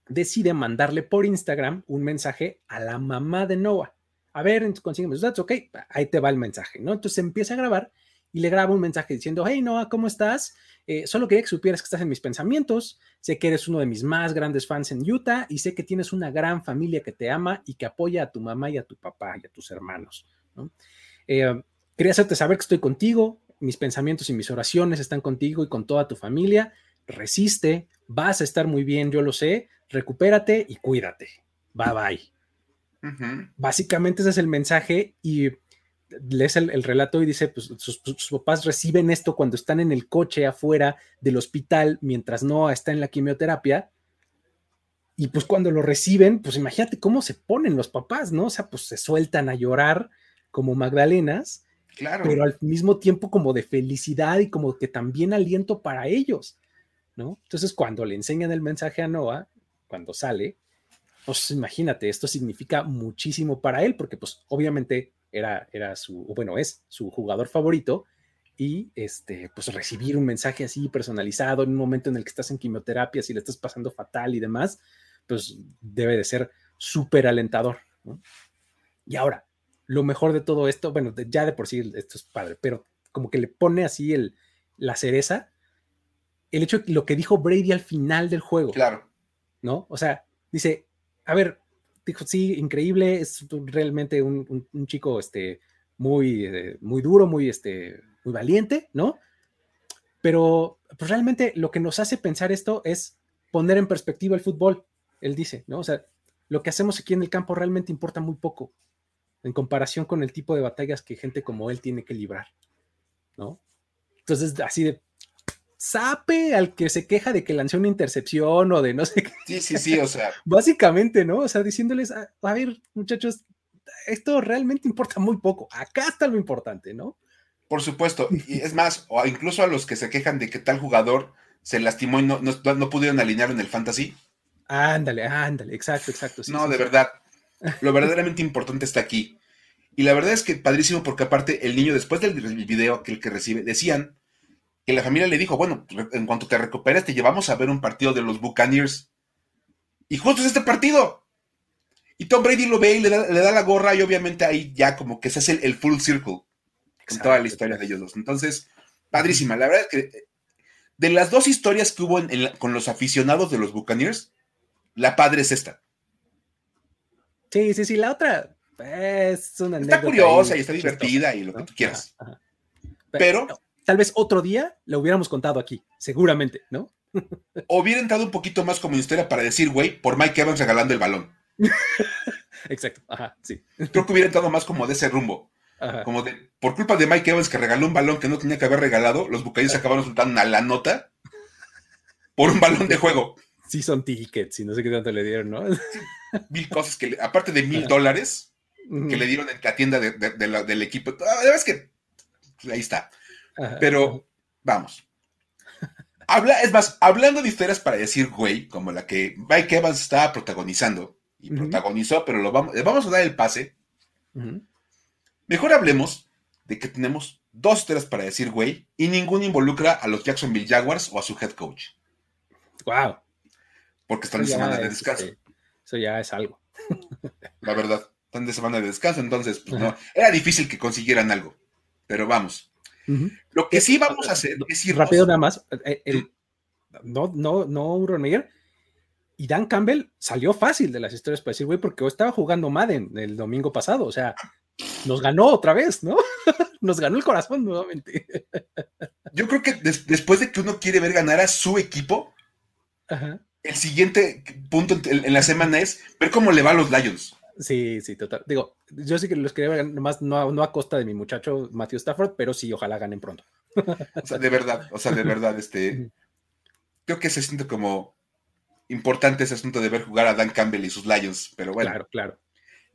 decide mandarle por Instagram un mensaje a la mamá de Noah. A ver, consígueme sus datos, ok, ahí te va el mensaje, ¿no? Entonces empieza a grabar y le graba un mensaje diciendo, hey Noah, ¿cómo estás? Eh, solo quería que supieras que estás en mis pensamientos, sé que eres uno de mis más grandes fans en Utah y sé que tienes una gran familia que te ama y que apoya a tu mamá y a tu papá y a tus hermanos. ¿no? Eh, quería hacerte saber que estoy contigo, mis pensamientos y mis oraciones están contigo y con toda tu familia. Resiste, vas a estar muy bien, yo lo sé, recupérate y cuídate. Bye bye. Básicamente ese es el mensaje y lees el, relato y dice, pues sus, papás reciben esto cuando están en el coche afuera del hospital mientras no está en la quimioterapia. Y pues cuando lo reciben, pues imagínate cómo se ponen los papás, ¿no? O sea, pues se sueltan a llorar como Magdalenas, claro. pero al mismo tiempo como de felicidad y como que también aliento para ellos, ¿no? Entonces cuando le enseñan el mensaje a Noah, cuando sale, pues imagínate, esto significa muchísimo para él, porque pues obviamente era, era su, bueno, es su jugador favorito, y este, pues recibir un mensaje así personalizado en un momento en el que estás en quimioterapia, si le estás pasando fatal y demás, pues debe de ser súper alentador. Y ahora, lo mejor de todo esto, bueno, ya de por sí esto es padre, pero como que le pone así el, la cereza, el hecho de lo que dijo Brady al final del juego. Claro. ¿No? O sea, dice, a ver, dijo, sí, increíble, es realmente un, chico este, muy, eh, muy duro, muy, este, muy valiente, ¿no? Pero pues realmente lo que nos hace pensar esto es poner en perspectiva el fútbol, él dice, ¿no? O sea, lo que hacemos aquí en el campo realmente importa muy poco en comparación con el tipo de batallas que gente como él tiene que librar, ¿no? Entonces, así de, sape al que se queja de que lanzó una intercepción o de no sé qué. Sí, sí, sí, o sea. Básicamente, ¿no? O sea, diciéndoles, a, ver, muchachos, esto realmente importa muy poco. Acá está lo importante, ¿no? Por supuesto. Y es más, o incluso a los que se quejan de que tal jugador se lastimó y no, no, pudieron alinear en el fantasy. Ándale, ándale, exacto, exacto. no, de verdad. Lo verdaderamente importante está aquí. Y la verdad es que padrísimo porque aparte el niño después del video que el que recibe decían que la familia le dijo, bueno, en cuanto te recuperes te llevamos a ver un partido de los Buccaneers. Y justo es este partido. Y Tom Brady lo ve y le da, la gorra y obviamente ahí ya como que se hace el, full circle con toda la historia de ellos dos. Entonces, padrísima. La verdad es que de las dos historias que hubo con los aficionados de los Buccaneers, la padre es esta. Sí, sí, sí, la otra es una Está curiosa y está divertida y lo que tú quieras. Pero tal vez otro día lo hubiéramos contado aquí, seguramente, ¿no? o hubiera entrado un poquito más como historia para decir, güey, por Mike Evans regalando el balón. Exacto, ajá, sí. Creo que hubiera entrado más como de ese rumbo. Como de, por culpa de Mike Evans que regaló un balón que no tenía que haber regalado, los bucaínos acabaron soltando una la nota por un balón de juego. Sí, son tickets y no sé qué tanto le dieron, ¿no? mil cosas que, aparte de mil dólares que le dieron en la tienda del equipo. La verdad es que pues, ahí está. Pero vamos. Habla, es más, hablando de historias para decir güey, como la que Mike Evans estaba protagonizando, y protagonizó, pero lo vamos, le vamos a dar el pase. Mejor hablemos de que tenemos dos historias para decir güey, y ninguno involucra a los Jacksonville Jaguars o a su head coach. Wow. Porque están de semana de descanso. Este, eso ya es algo. La verdad, están de semana de descanso, entonces, pues no, era difícil que consiguieran algo. Pero vamos. Lo que sí vamos a hacer es ir. Rápido, nada más. Eh, el, no, no, no, Ron Y Dan Campbell salió fácil de las historias para decir, güey, porque estaba jugando Madden el domingo pasado. O sea, nos ganó otra vez, ¿no? nos ganó el corazón nuevamente. Yo creo que después de que uno quiere ver ganar a su equipo, el siguiente punto en, la semana es ver cómo le va a los Lions. Sí, sí, total. Digo, yo sí que los quería ver más no, no a costa de mi muchacho Matthew Stafford, pero sí, ojalá ganen pronto. O sea, de verdad, o sea, de verdad, este. Creo que se siente como importante ese asunto de ver jugar a Dan Campbell y sus Lions, pero bueno. Claro, claro.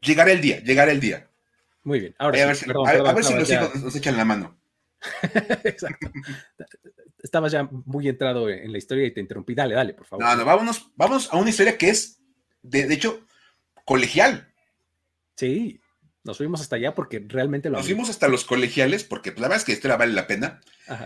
Llegará el día, llegará el día. Muy bien. Ahora a ver si, a, ver si los hijos nos echan la mano. Exacto. Estabas ya muy entrado en la historia y te interrumpí. Dale, dale, por favor. No, no, vámonos, vamos a una historia que es, de, de hecho, colegial. Sí, nos fuimos hasta allá porque realmente lo Nos fuimos hasta los colegiales porque pues, la verdad es que esta vale la pena.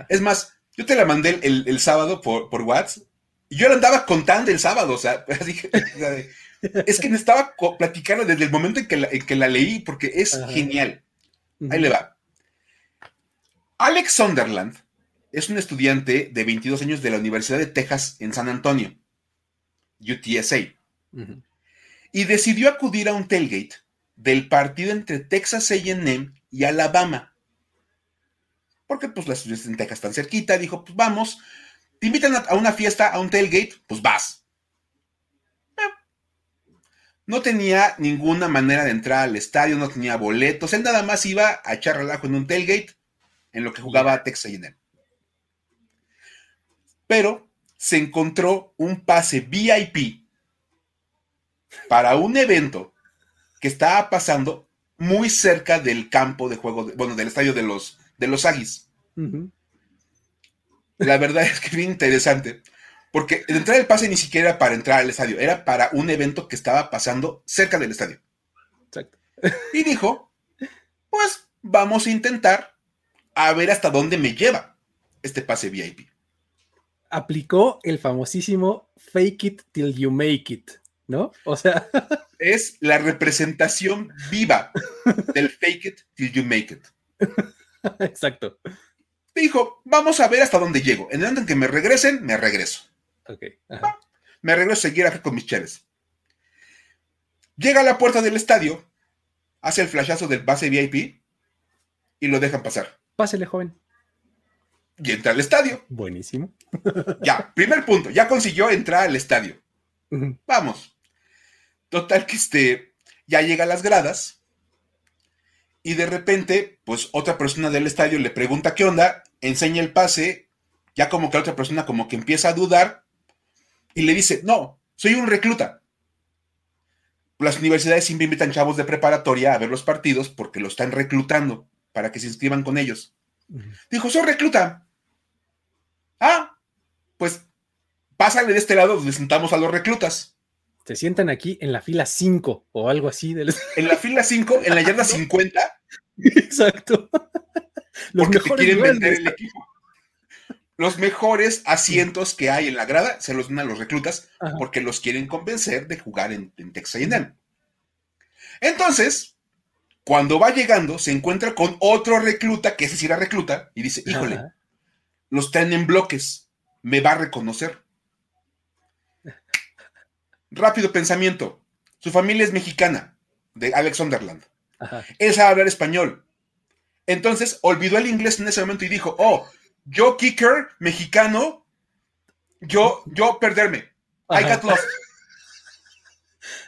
Es más, yo te la mandé el, sábado por, por WhatsApp y yo la andaba contando el sábado, o sea, es que necesitaba platicarla desde el momento en que la, que la leí porque es genial. Ahí le va. Alex Sunderland es un estudiante de 22 años de la Universidad de Texas en San Antonio, UTSA, y decidió acudir a un tailgate del partido entre Texas AM y Alabama. Porque pues las ciudades en Texas están cerquita, dijo, pues vamos, te invitan a, una fiesta, a un tailgate, pues vas. Eh. No tenía ninguna manera de entrar al estadio, no tenía boletos, él nada más iba a echar relajo en un tailgate en lo que jugaba Texas AM. Pero se encontró un pase VIP para un evento que estaba pasando muy cerca del campo de juego, bueno, del estadio de los, de los Aggies. La verdad es que es bien interesante, porque el entrar el pase ni siquiera era para entrar al estadio, era para un evento que estaba pasando cerca del estadio. Exacto. Y dijo, pues vamos a intentar a ver hasta dónde me lleva este pase VIP. Aplicó el famosísimo fake it till you make it. ¿No? O sea. Es la representación viva del fake it till you make it. Exacto. Dijo, vamos a ver hasta dónde llego. En el momento en que me regresen, me regreso. Ok. me regreso a seguir acá con mis cheles. Llega a la puerta del estadio, hace el flashazo del base VIP y lo dejan pasar. Pásele, joven. Y entra al estadio. Buenísimo. ya, primer punto, ya consiguió entrar al estadio. Vamos. Total que este, ya llega a las gradas y de repente, pues otra persona del estadio le pregunta qué onda, enseña el pase, ya como que la otra persona como que empieza a dudar y le dice, no, soy un recluta. Las universidades siempre invitan chavos de preparatoria a ver los partidos porque lo están reclutando para que se inscriban con ellos. Dijo, soy recluta. Ah, pues pásale de este lado donde sentamos a los reclutas se sientan aquí en la fila 5 o algo así. En la fila 5, en la yarda 50. Exacto. Los porque te quieren vender el equipo. Los mejores asientos que hay en la grada se los dan a los reclutas porque los quieren convencer de jugar en, Texas A&M. Entonces, cuando va llegando, se encuentra con otro recluta, que ese sí era recluta, y dice, híjole, los traen en bloques, me va a reconocer. Rápido pensamiento. Su familia es mexicana, de Alex Sunderland. Él sabe hablar español. Entonces olvidó el inglés en ese momento y dijo, oh, yo kicker, mexicano, yo, yo perderme. I got lost.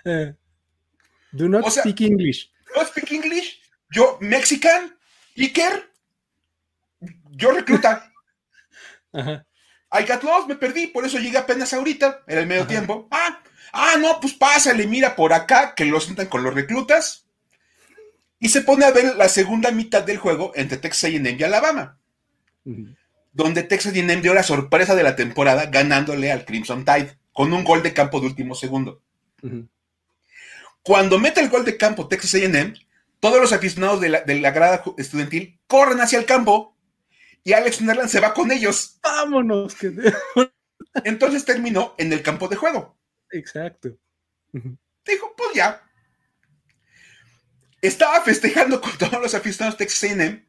Eh, do not speak English. No speak English. Yo, Mexican, kicker, yo recluta. I got lost, me perdí, por eso llegué apenas ahorita, era el medio tiempo. Ah, Ah, no, pues pásale, mira por acá, que lo sientan con los reclutas. Y se pone a ver la segunda mitad del juego entre Texas A&M y Alabama. Donde Texas A&M dio la sorpresa de la temporada ganándole al Crimson Tide con un gol de campo de último segundo. Cuando mete el gol de campo Texas A&M, todos los aficionados de la, de la, grada estudiantil corren hacia el campo y Alex Nerland se va con ellos. Vámonos. Entonces terminó en el campo de juego. Exacto. Dijo, pues ya. Estaba festejando con todos los aficionados de Texas A&M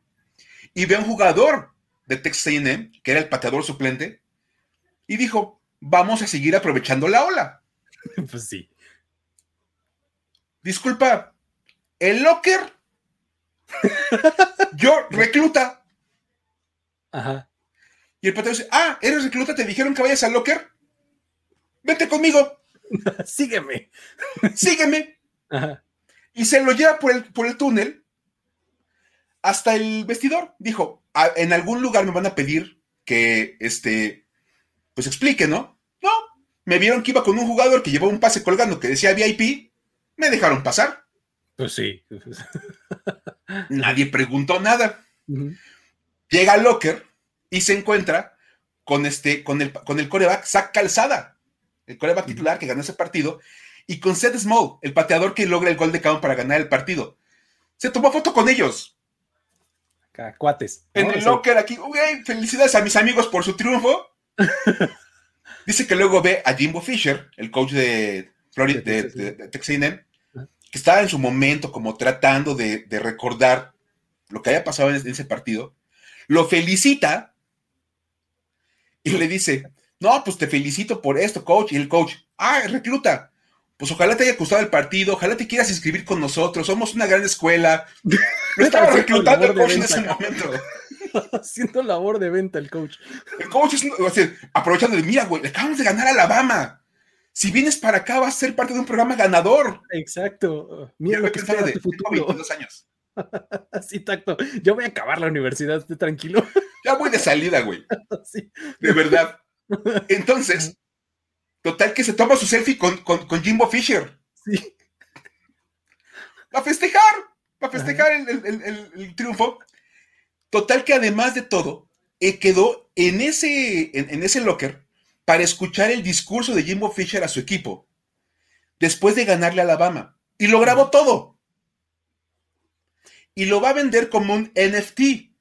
y ve a un jugador de Texas A&M, que era el pateador suplente, y dijo, vamos a seguir aprovechando la ola. Pues sí. Disculpa, el locker, yo recluta. Ajá. Y el pateador dice, ah, eres recluta, te dijeron que vayas al locker. Vete conmigo. Sígueme. Sígueme. Y se lo lleva por el, por el túnel hasta el vestidor. Dijo, en algún lugar me van a pedir que, este, pues explique, ¿no? No, me vieron que iba con un jugador que llevaba un pase colgando que decía VIP, me dejaron pasar. Pues sí. Nadie preguntó nada. llega al locker y se encuentra con, este, con, el, con el coreback Zach Calzada, el coreback titular que ganó ese partido, y con Seth Small, el pateador que logra el gol de campo para ganar el partido. Se tomó foto con ellos. cuates. En el locker aquí, felicidades a mis amigos por su triunfo. Dice que luego ve a Jimbo Fisher, el coach de, Florida, de, Texas que estaba en su momento como tratando de, recordar lo que haya pasado en ese partido. Lo felicita y le dice, no, pues te felicito por esto, coach. Y el coach, ah, recluta, pues ojalá te haya gustado el partido, ojalá te quieras inscribir con nosotros, somos una gran escuela. Me estaba reclutando el coach en ese momento. Haciendo labor de venta el coach. El coach es, o sea, aprovechando de, mira, güey, le acabamos de ganar a Alabama. Si vienes para acá, vas a ser parte de un programa ganador. Exacto. Mira lo que está de tu futuro. 22 años. sí, tacto. Yo voy a acabar la universidad, estoy tranquilo. Ya voy de salida, güey. sí. De verdad. Entonces, Total que se toma su selfie con, Jimbo Fisher. Sí. a festejar, a festejar el, triunfo. Total que además de todo, eh, quedó en ese, en, ese locker para escuchar el discurso de Jimbo Fisher a su equipo después de ganarle a Alabama. Y lo grabó todo. Y lo va a vender como un NFT.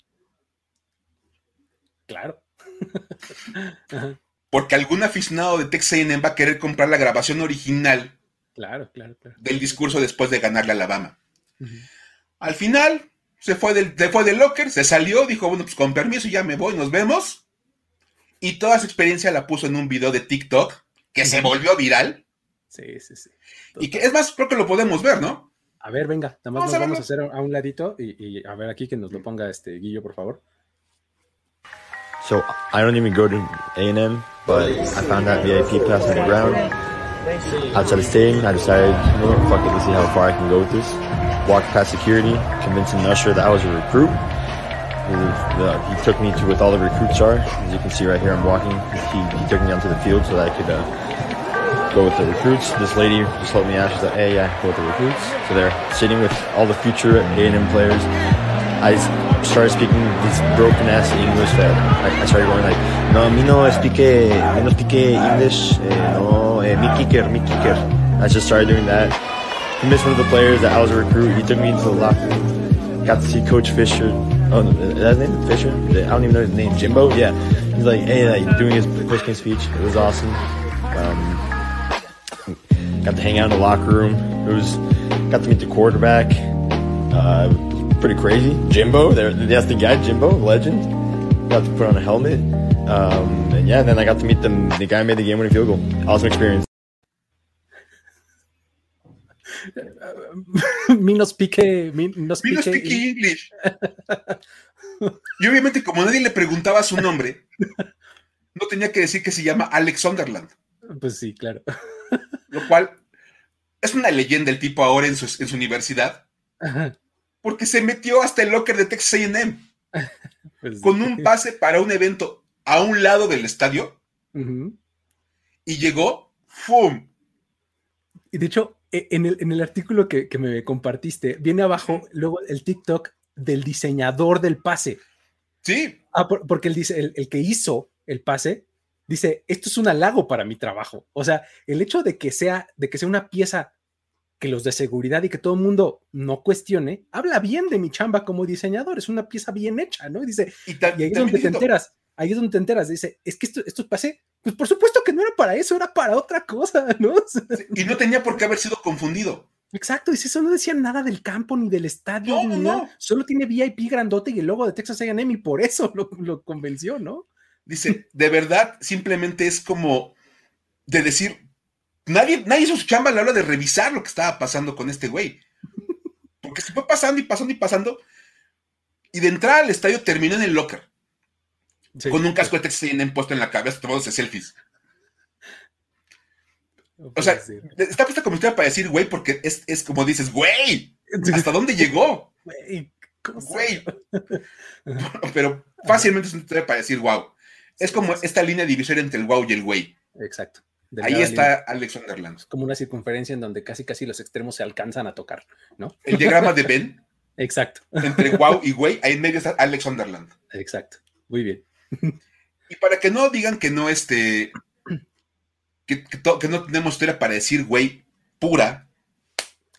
Claro. Porque algún aficionado de Texas A&M va a querer comprar la grabación original claro, claro, del discurso después de ganarle a Alabama. Al final, se fue, del, se fue del locker, se salió, dijo, bueno, pues con permiso ya me voy, nos vemos. Y toda su experiencia la puso en un video de TikTok que se volvió viral. Sí, sí, sí. Y que es más, creo que lo podemos ver, ¿no? A ver, venga, nada más nos vamos a hacer a un ladito y, y, a ver aquí que nos lo ponga este Guillo, por favor. So I don't even go to A&M, but I found that VIP pass on the ground. Outside the stadium, I decided, you know fuck it, let's see how far I can go with this. Walked past security, convincing the usher that I was a recruit. He, he took me to where all the recruits are. As you can see right here, I'm walking. He, he took me onto the field so that I could uh, go with the recruits. This lady just told me out. She's like, hey, yeah, go with the recruits. So they're sitting with all the future A&M players. I started speaking this broken ass English that I, I started going like, no, me no speak, me no speak English, eh, no, eh, mi kicker, mi kicker. I just started doing that. Convinced one of the players that I was a recruit. He took me into the locker room. Got to see Coach Fisher. Oh, is that his name? Fisher? I don't even know his name. Jimbo? Yeah. He's like, hey, like, doing his game speech. It was awesome. Um, got to hang out in the locker room. It was got to meet the quarterback. Uh, pretty crazy. Jimbo, there, that's the guy, Jimbo, legend. Got to put on a helmet. Um, and yeah, then I got to meet them. The guy made the game winning field goal. Awesome experience. me no speak, me no speak, me no speak English. y obviamente, como nadie le preguntaba su nombre, no tenía que decir que se llama Alex Sunderland. Pues sí, claro. Lo cual es una leyenda el tipo ahora en su, en su universidad. Ajá porque se metió hasta el locker de Texas AM pues con un pase para un evento a un lado del estadio y llegó, ¡fum! Y de hecho, e, en el, en el artículo que, me compartiste, viene abajo luego el TikTok del diseñador del pase. Sí. Ah, porque el, el que hizo el pase dice, esto es un halago para mi trabajo. O sea, el hecho de que sea, de que sea una pieza que los de seguridad y que todo el mundo no cuestione, habla bien de mi chamba como diseñador, es una pieza bien hecha, ¿no? Y dice, y, ahí es donde te enteras, ahí es donde te enteras, dice, es que esto, esto pase, pues por supuesto que no era para eso, era para otra cosa, ¿no? y no tenía por qué haber sido confundido. Exacto, dice, eso no decía nada del campo ni del estadio, ni nada, solo tiene VIP grandote y el logo de Texas A&M y por eso lo, lo convenció, ¿no? Dice, de verdad, simplemente es como de decir, Nadie, nadie hizo su chamba a la hora de revisar lo que estaba pasando con este güey. Porque se fue pasando y pasando y pasando. Y de entrada al estadio terminó en el locker. con un casco de Texas puesto en la cabeza, tomándose selfies. o sea, está puesta como historia para decir, güey, porque es, como dices, güey, ¿hasta dónde llegó? Güey, Pero fácilmente es una historia para decir, wow. Es como esta línea divisoria entre el wow y el güey. Exacto. Ahí está Alex Sunderland. Es como una circunferencia en donde casi casi los extremos se alcanzan a tocar, ¿no? El diagrama de Ben Exacto. Entre wow y güey, ahí en medio está Alex Sunderland. Exacto. Muy bien. Y para que no digan que no, este, que, no tenemos historia para decir güey pura,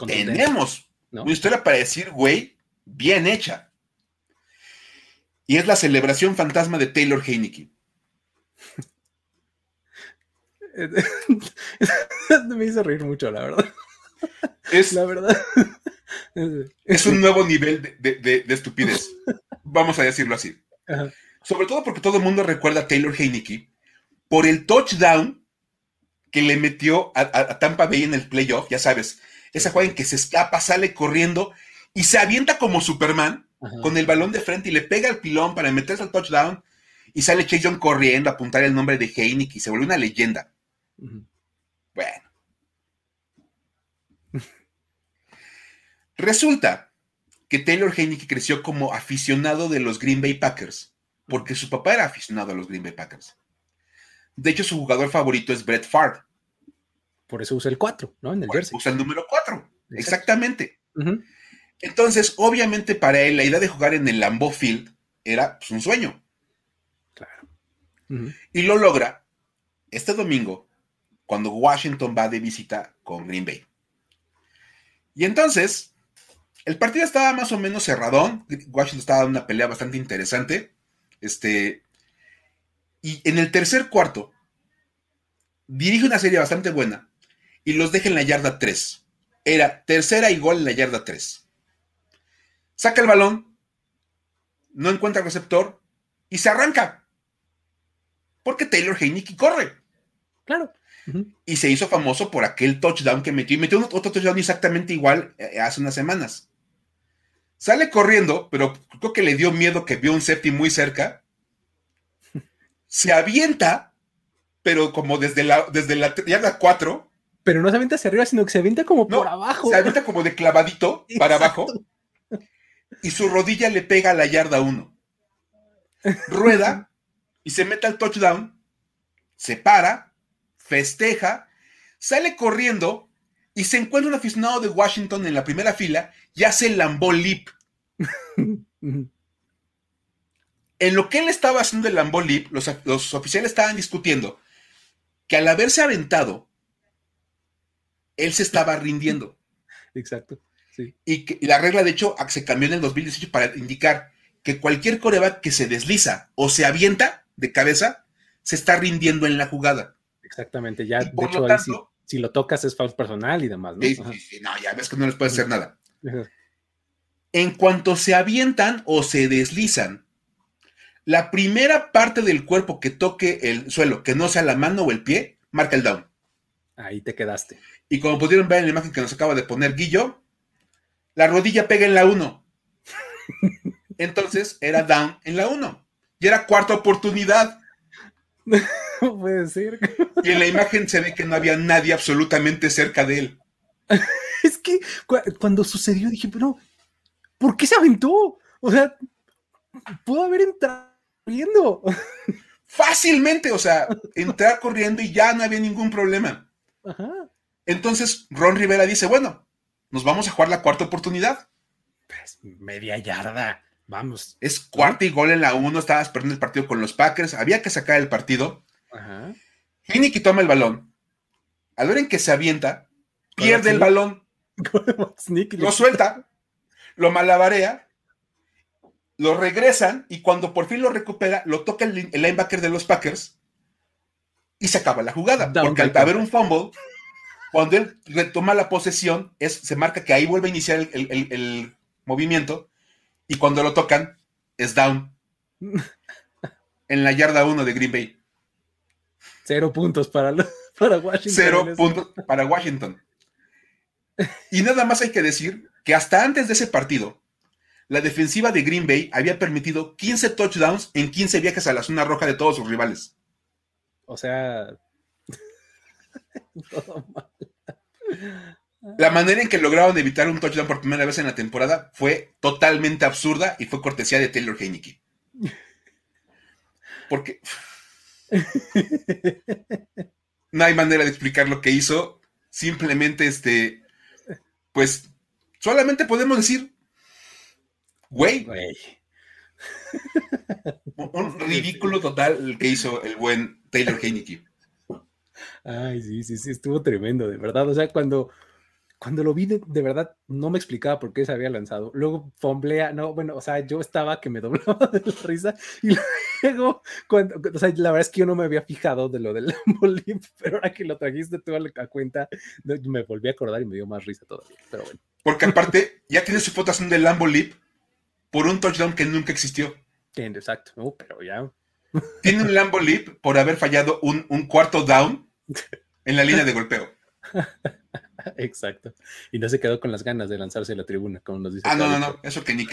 tenemos una historia para decir güey bien hecha. Y es la celebración fantasma de Taylor Heineke. Me hizo reír mucho, la verdad. Es, la verdad. Es un nuevo nivel de, estupidez. Vamos a decirlo así. Sobre todo porque todo el mundo recuerda a Taylor Heineke por el touchdown que le metió a, Tampa Bay en el playoff, ya sabes, esa jugada en que se escapa, sale corriendo y se avienta como Superman con el balón de frente y le pega al pilón para meterse al touchdown y sale Chase Young corriendo a apuntar el nombre de Heineke y se vuelve una leyenda. Bueno. Resulta que Taylor Heineke creció como aficionado de los Green Bay Packers, porque su papá era aficionado a los Green Bay Packers. De hecho, su jugador favorito es Brett Favre. Por eso usa el 4, ¿no? En el jersey. Usa el número 4, exactamente. Entonces, obviamente para él la idea de jugar en el Lambeau Field era pues, un sueño. Claro. Y lo logra este domingo cuando Washington va de visita con Green Bay. Y entonces, el partido estaba más o menos cerradón. Washington estaba en una pelea bastante interesante. Este, y en el tercer cuarto, dirige una serie bastante buena y los deja en la yarda 3. Era tercera y gol en la yarda 3. Saca el balón, no encuentra receptor y se arranca. Porque Taylor Heineke corre. Claro. Y se hizo famoso por aquel touchdown que metió. Y metió otro touchdown exactamente igual eh, hace unas semanas. Sale corriendo, pero creo que le dio miedo que vio un safety muy cerca. Se avienta, pero como desde la, desde la yarda 4. Pero no se avienta hacia arriba, sino que se avienta como por abajo. Se avienta como de clavadito para abajo. Y su rodilla le pega a la yarda 1. Rueda y se mete al touchdown. Se para, festeja, sale corriendo y se encuentra un aficionado de Washington en la primera fila y hace el Lambo Leap. en lo que él estaba haciendo el Lambo Leap, los, oficiales estaban discutiendo que al haberse aventado, él se estaba rindiendo. Exacto. Y, que, la regla, de hecho, se cambió en el 2018 para indicar que cualquier coreback que se desliza o se avienta de cabeza, se está rindiendo en la jugada. Exactamente, ya, de hecho, si, lo tocas es falso personal y demás, ¿no? no, ya ves que no les puede hacer nada. En cuanto se avientan o se deslizan, la primera parte del cuerpo que toque el suelo, que no sea la mano o el pie, marca el down. Ahí te quedaste. Y como pudieron ver en la imagen que nos acaba de poner Guillo, la rodilla pega en la 1. Entonces era down en la 1. Y era cuarta oportunidad. No puede ser. Y en la imagen se ve que no había nadie absolutamente cerca de él. es que cuando sucedió dije, pero ¿por qué se aventó? O sea, pudo haber entrado corriendo. Fácilmente, o sea, entrar corriendo y ya no había ningún problema. Entonces Ron Rivera dice, bueno, nos vamos a jugar la cuarta oportunidad. Pues media yarda. Vamos. Es cuarta y gol en la uno, estabas perdiendo el partido con los Packers, había que sacar el partido. Ajá. toma el balón. Al ver en que se avienta, pierde el balón. lo suelta, lo malabarea, lo regresan y cuando por fin lo recupera, lo toca el, linebacker de los Packers y se acaba la jugada. porque al haber un fumble, cuando él retoma la posesión, es, se marca que ahí vuelve a iniciar el movimiento y cuando lo tocan, es down. en la yarda 1 de Green Bay. Cero puntos para, para Washington. Cero puntos para Washington. Y nada más hay que decir que hasta antes de ese partido, la defensiva de Green Bay había permitido 15 touchdowns en 15 viajes a la zona roja de todos sus rivales. O sea, todo mal. La manera en que lograron evitar un touchdown por primera vez en la temporada fue totalmente absurda y fue cortesía de Taylor Heineke. Porque no hay manera de explicar lo que hizo. Simplemente, este, pues, solamente podemos decir, Güey. Un ridículo total el que hizo el buen Taylor Heineke. Ay, sí, sí, sí, estuvo tremendo, de verdad. O sea, cuando, cuando lo vi, de, verdad, no me explicaba por qué se había lanzado. Luego fomblea, no, bueno, o sea, yo estaba que me doblaba de la risa y luego, cuando, o sea, la verdad es que yo no me había fijado de lo del Lambo pero ahora que lo trajiste tú a la cuenta, me volví a acordar y me dio más risa todavía, pero bueno. Porque aparte, ya tiene su foto haciendo el Lambo Leap por un touchdown que nunca existió. Exacto, uh, pero ya. Tiene un Lambo Leap por haber fallado un, un cuarto down en la línea de golpeo. Exacto. Y no se quedó con las ganas de lanzarse a la tribuna, como nos dice. Ah, no, no, no, eso que ni.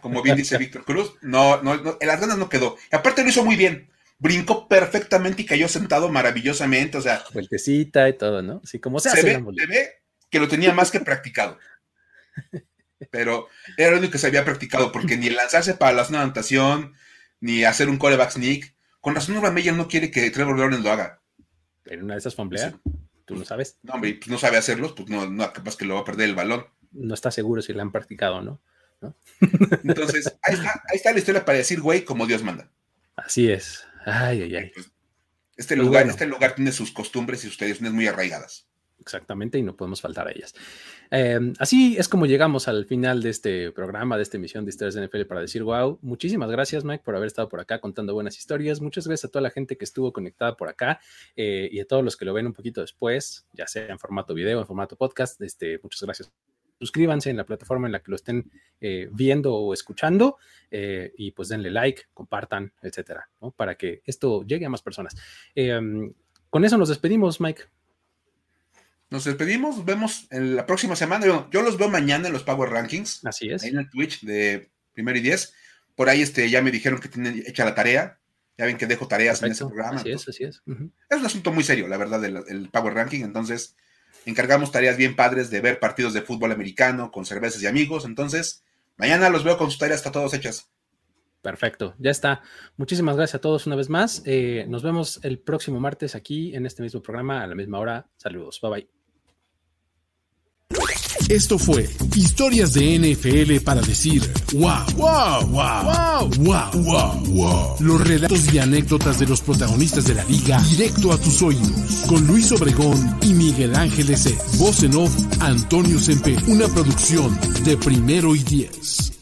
Como bien dice Víctor Cruz, no, no, no, en las ganas no quedó. Y aparte lo hizo muy bien. Brincó perfectamente y cayó sentado maravillosamente, o sea. Vueltecita y todo, ¿no? Así como se, se ve, se ve que lo tenía más que practicado. Pero era lo único que se había practicado, porque ni lanzarse para la zona de ni hacer un coreback sneak. Con razón, Urban Meyer no quiere que Trevor Lawrence lo haga. En una de esas famblea, tú no sabes. No, hombre, no sabe hacerlos, pues no, no, capaz que lo va a perder el balón. No está seguro si lo han practicado o no. Entonces, ahí está, la historia para decir, güey, como Dios manda. Así es. Ay, ay, ay. Pues, este, pues lugar, este lugar tiene sus costumbres y sus tradiciones muy arraigadas. Exactamente, y no podemos faltar a ellas. Em, así es como llegamos al final de este programa, de esta emisión de Historias de NFL para decir wow. Muchísimas gracias, Mike, por haber estado por acá contando buenas historias. Muchas gracias a toda la gente que estuvo conectada por acá eh, y a todos los que lo ven un poquito después, ya sea en formato video, en formato podcast. Este, muchas gracias. Suscríbanse en la plataforma en la que lo estén eh, viendo o escuchando eh, y pues denle like, compartan, etcétera, para que esto llegue a más personas. Em, con eso nos despedimos, Mike. Nos despedimos, nos vemos en la próxima semana. Yo, los veo mañana en los Power Rankings. Así es. en el Twitch de primero y diez. Por ahí este, ya me dijeron que tienen hecha la tarea. Ya ven que dejo tareas en ese programa. Así es, así es. Es un asunto muy serio, la verdad, el, Power Ranking. Entonces, encargamos tareas bien padres de ver partidos de fútbol americano con cervezas y amigos. Entonces, mañana los veo con sus tareas, está todos hechas. Perfecto, ya está. Muchísimas gracias a todos una vez más. Eh, nos vemos el próximo martes aquí en este mismo programa a la misma hora. Saludos, bye bye. Esto fue Historias de NFL para decir wow, wow, wow, wow, wow, wow, Los relatos y anécdotas de los protagonistas de la liga directo a tus oídos. Con Luis Obregón y Miguel Ángel S. Voz en off, Antonio Sempe. Una producción de primero y diez.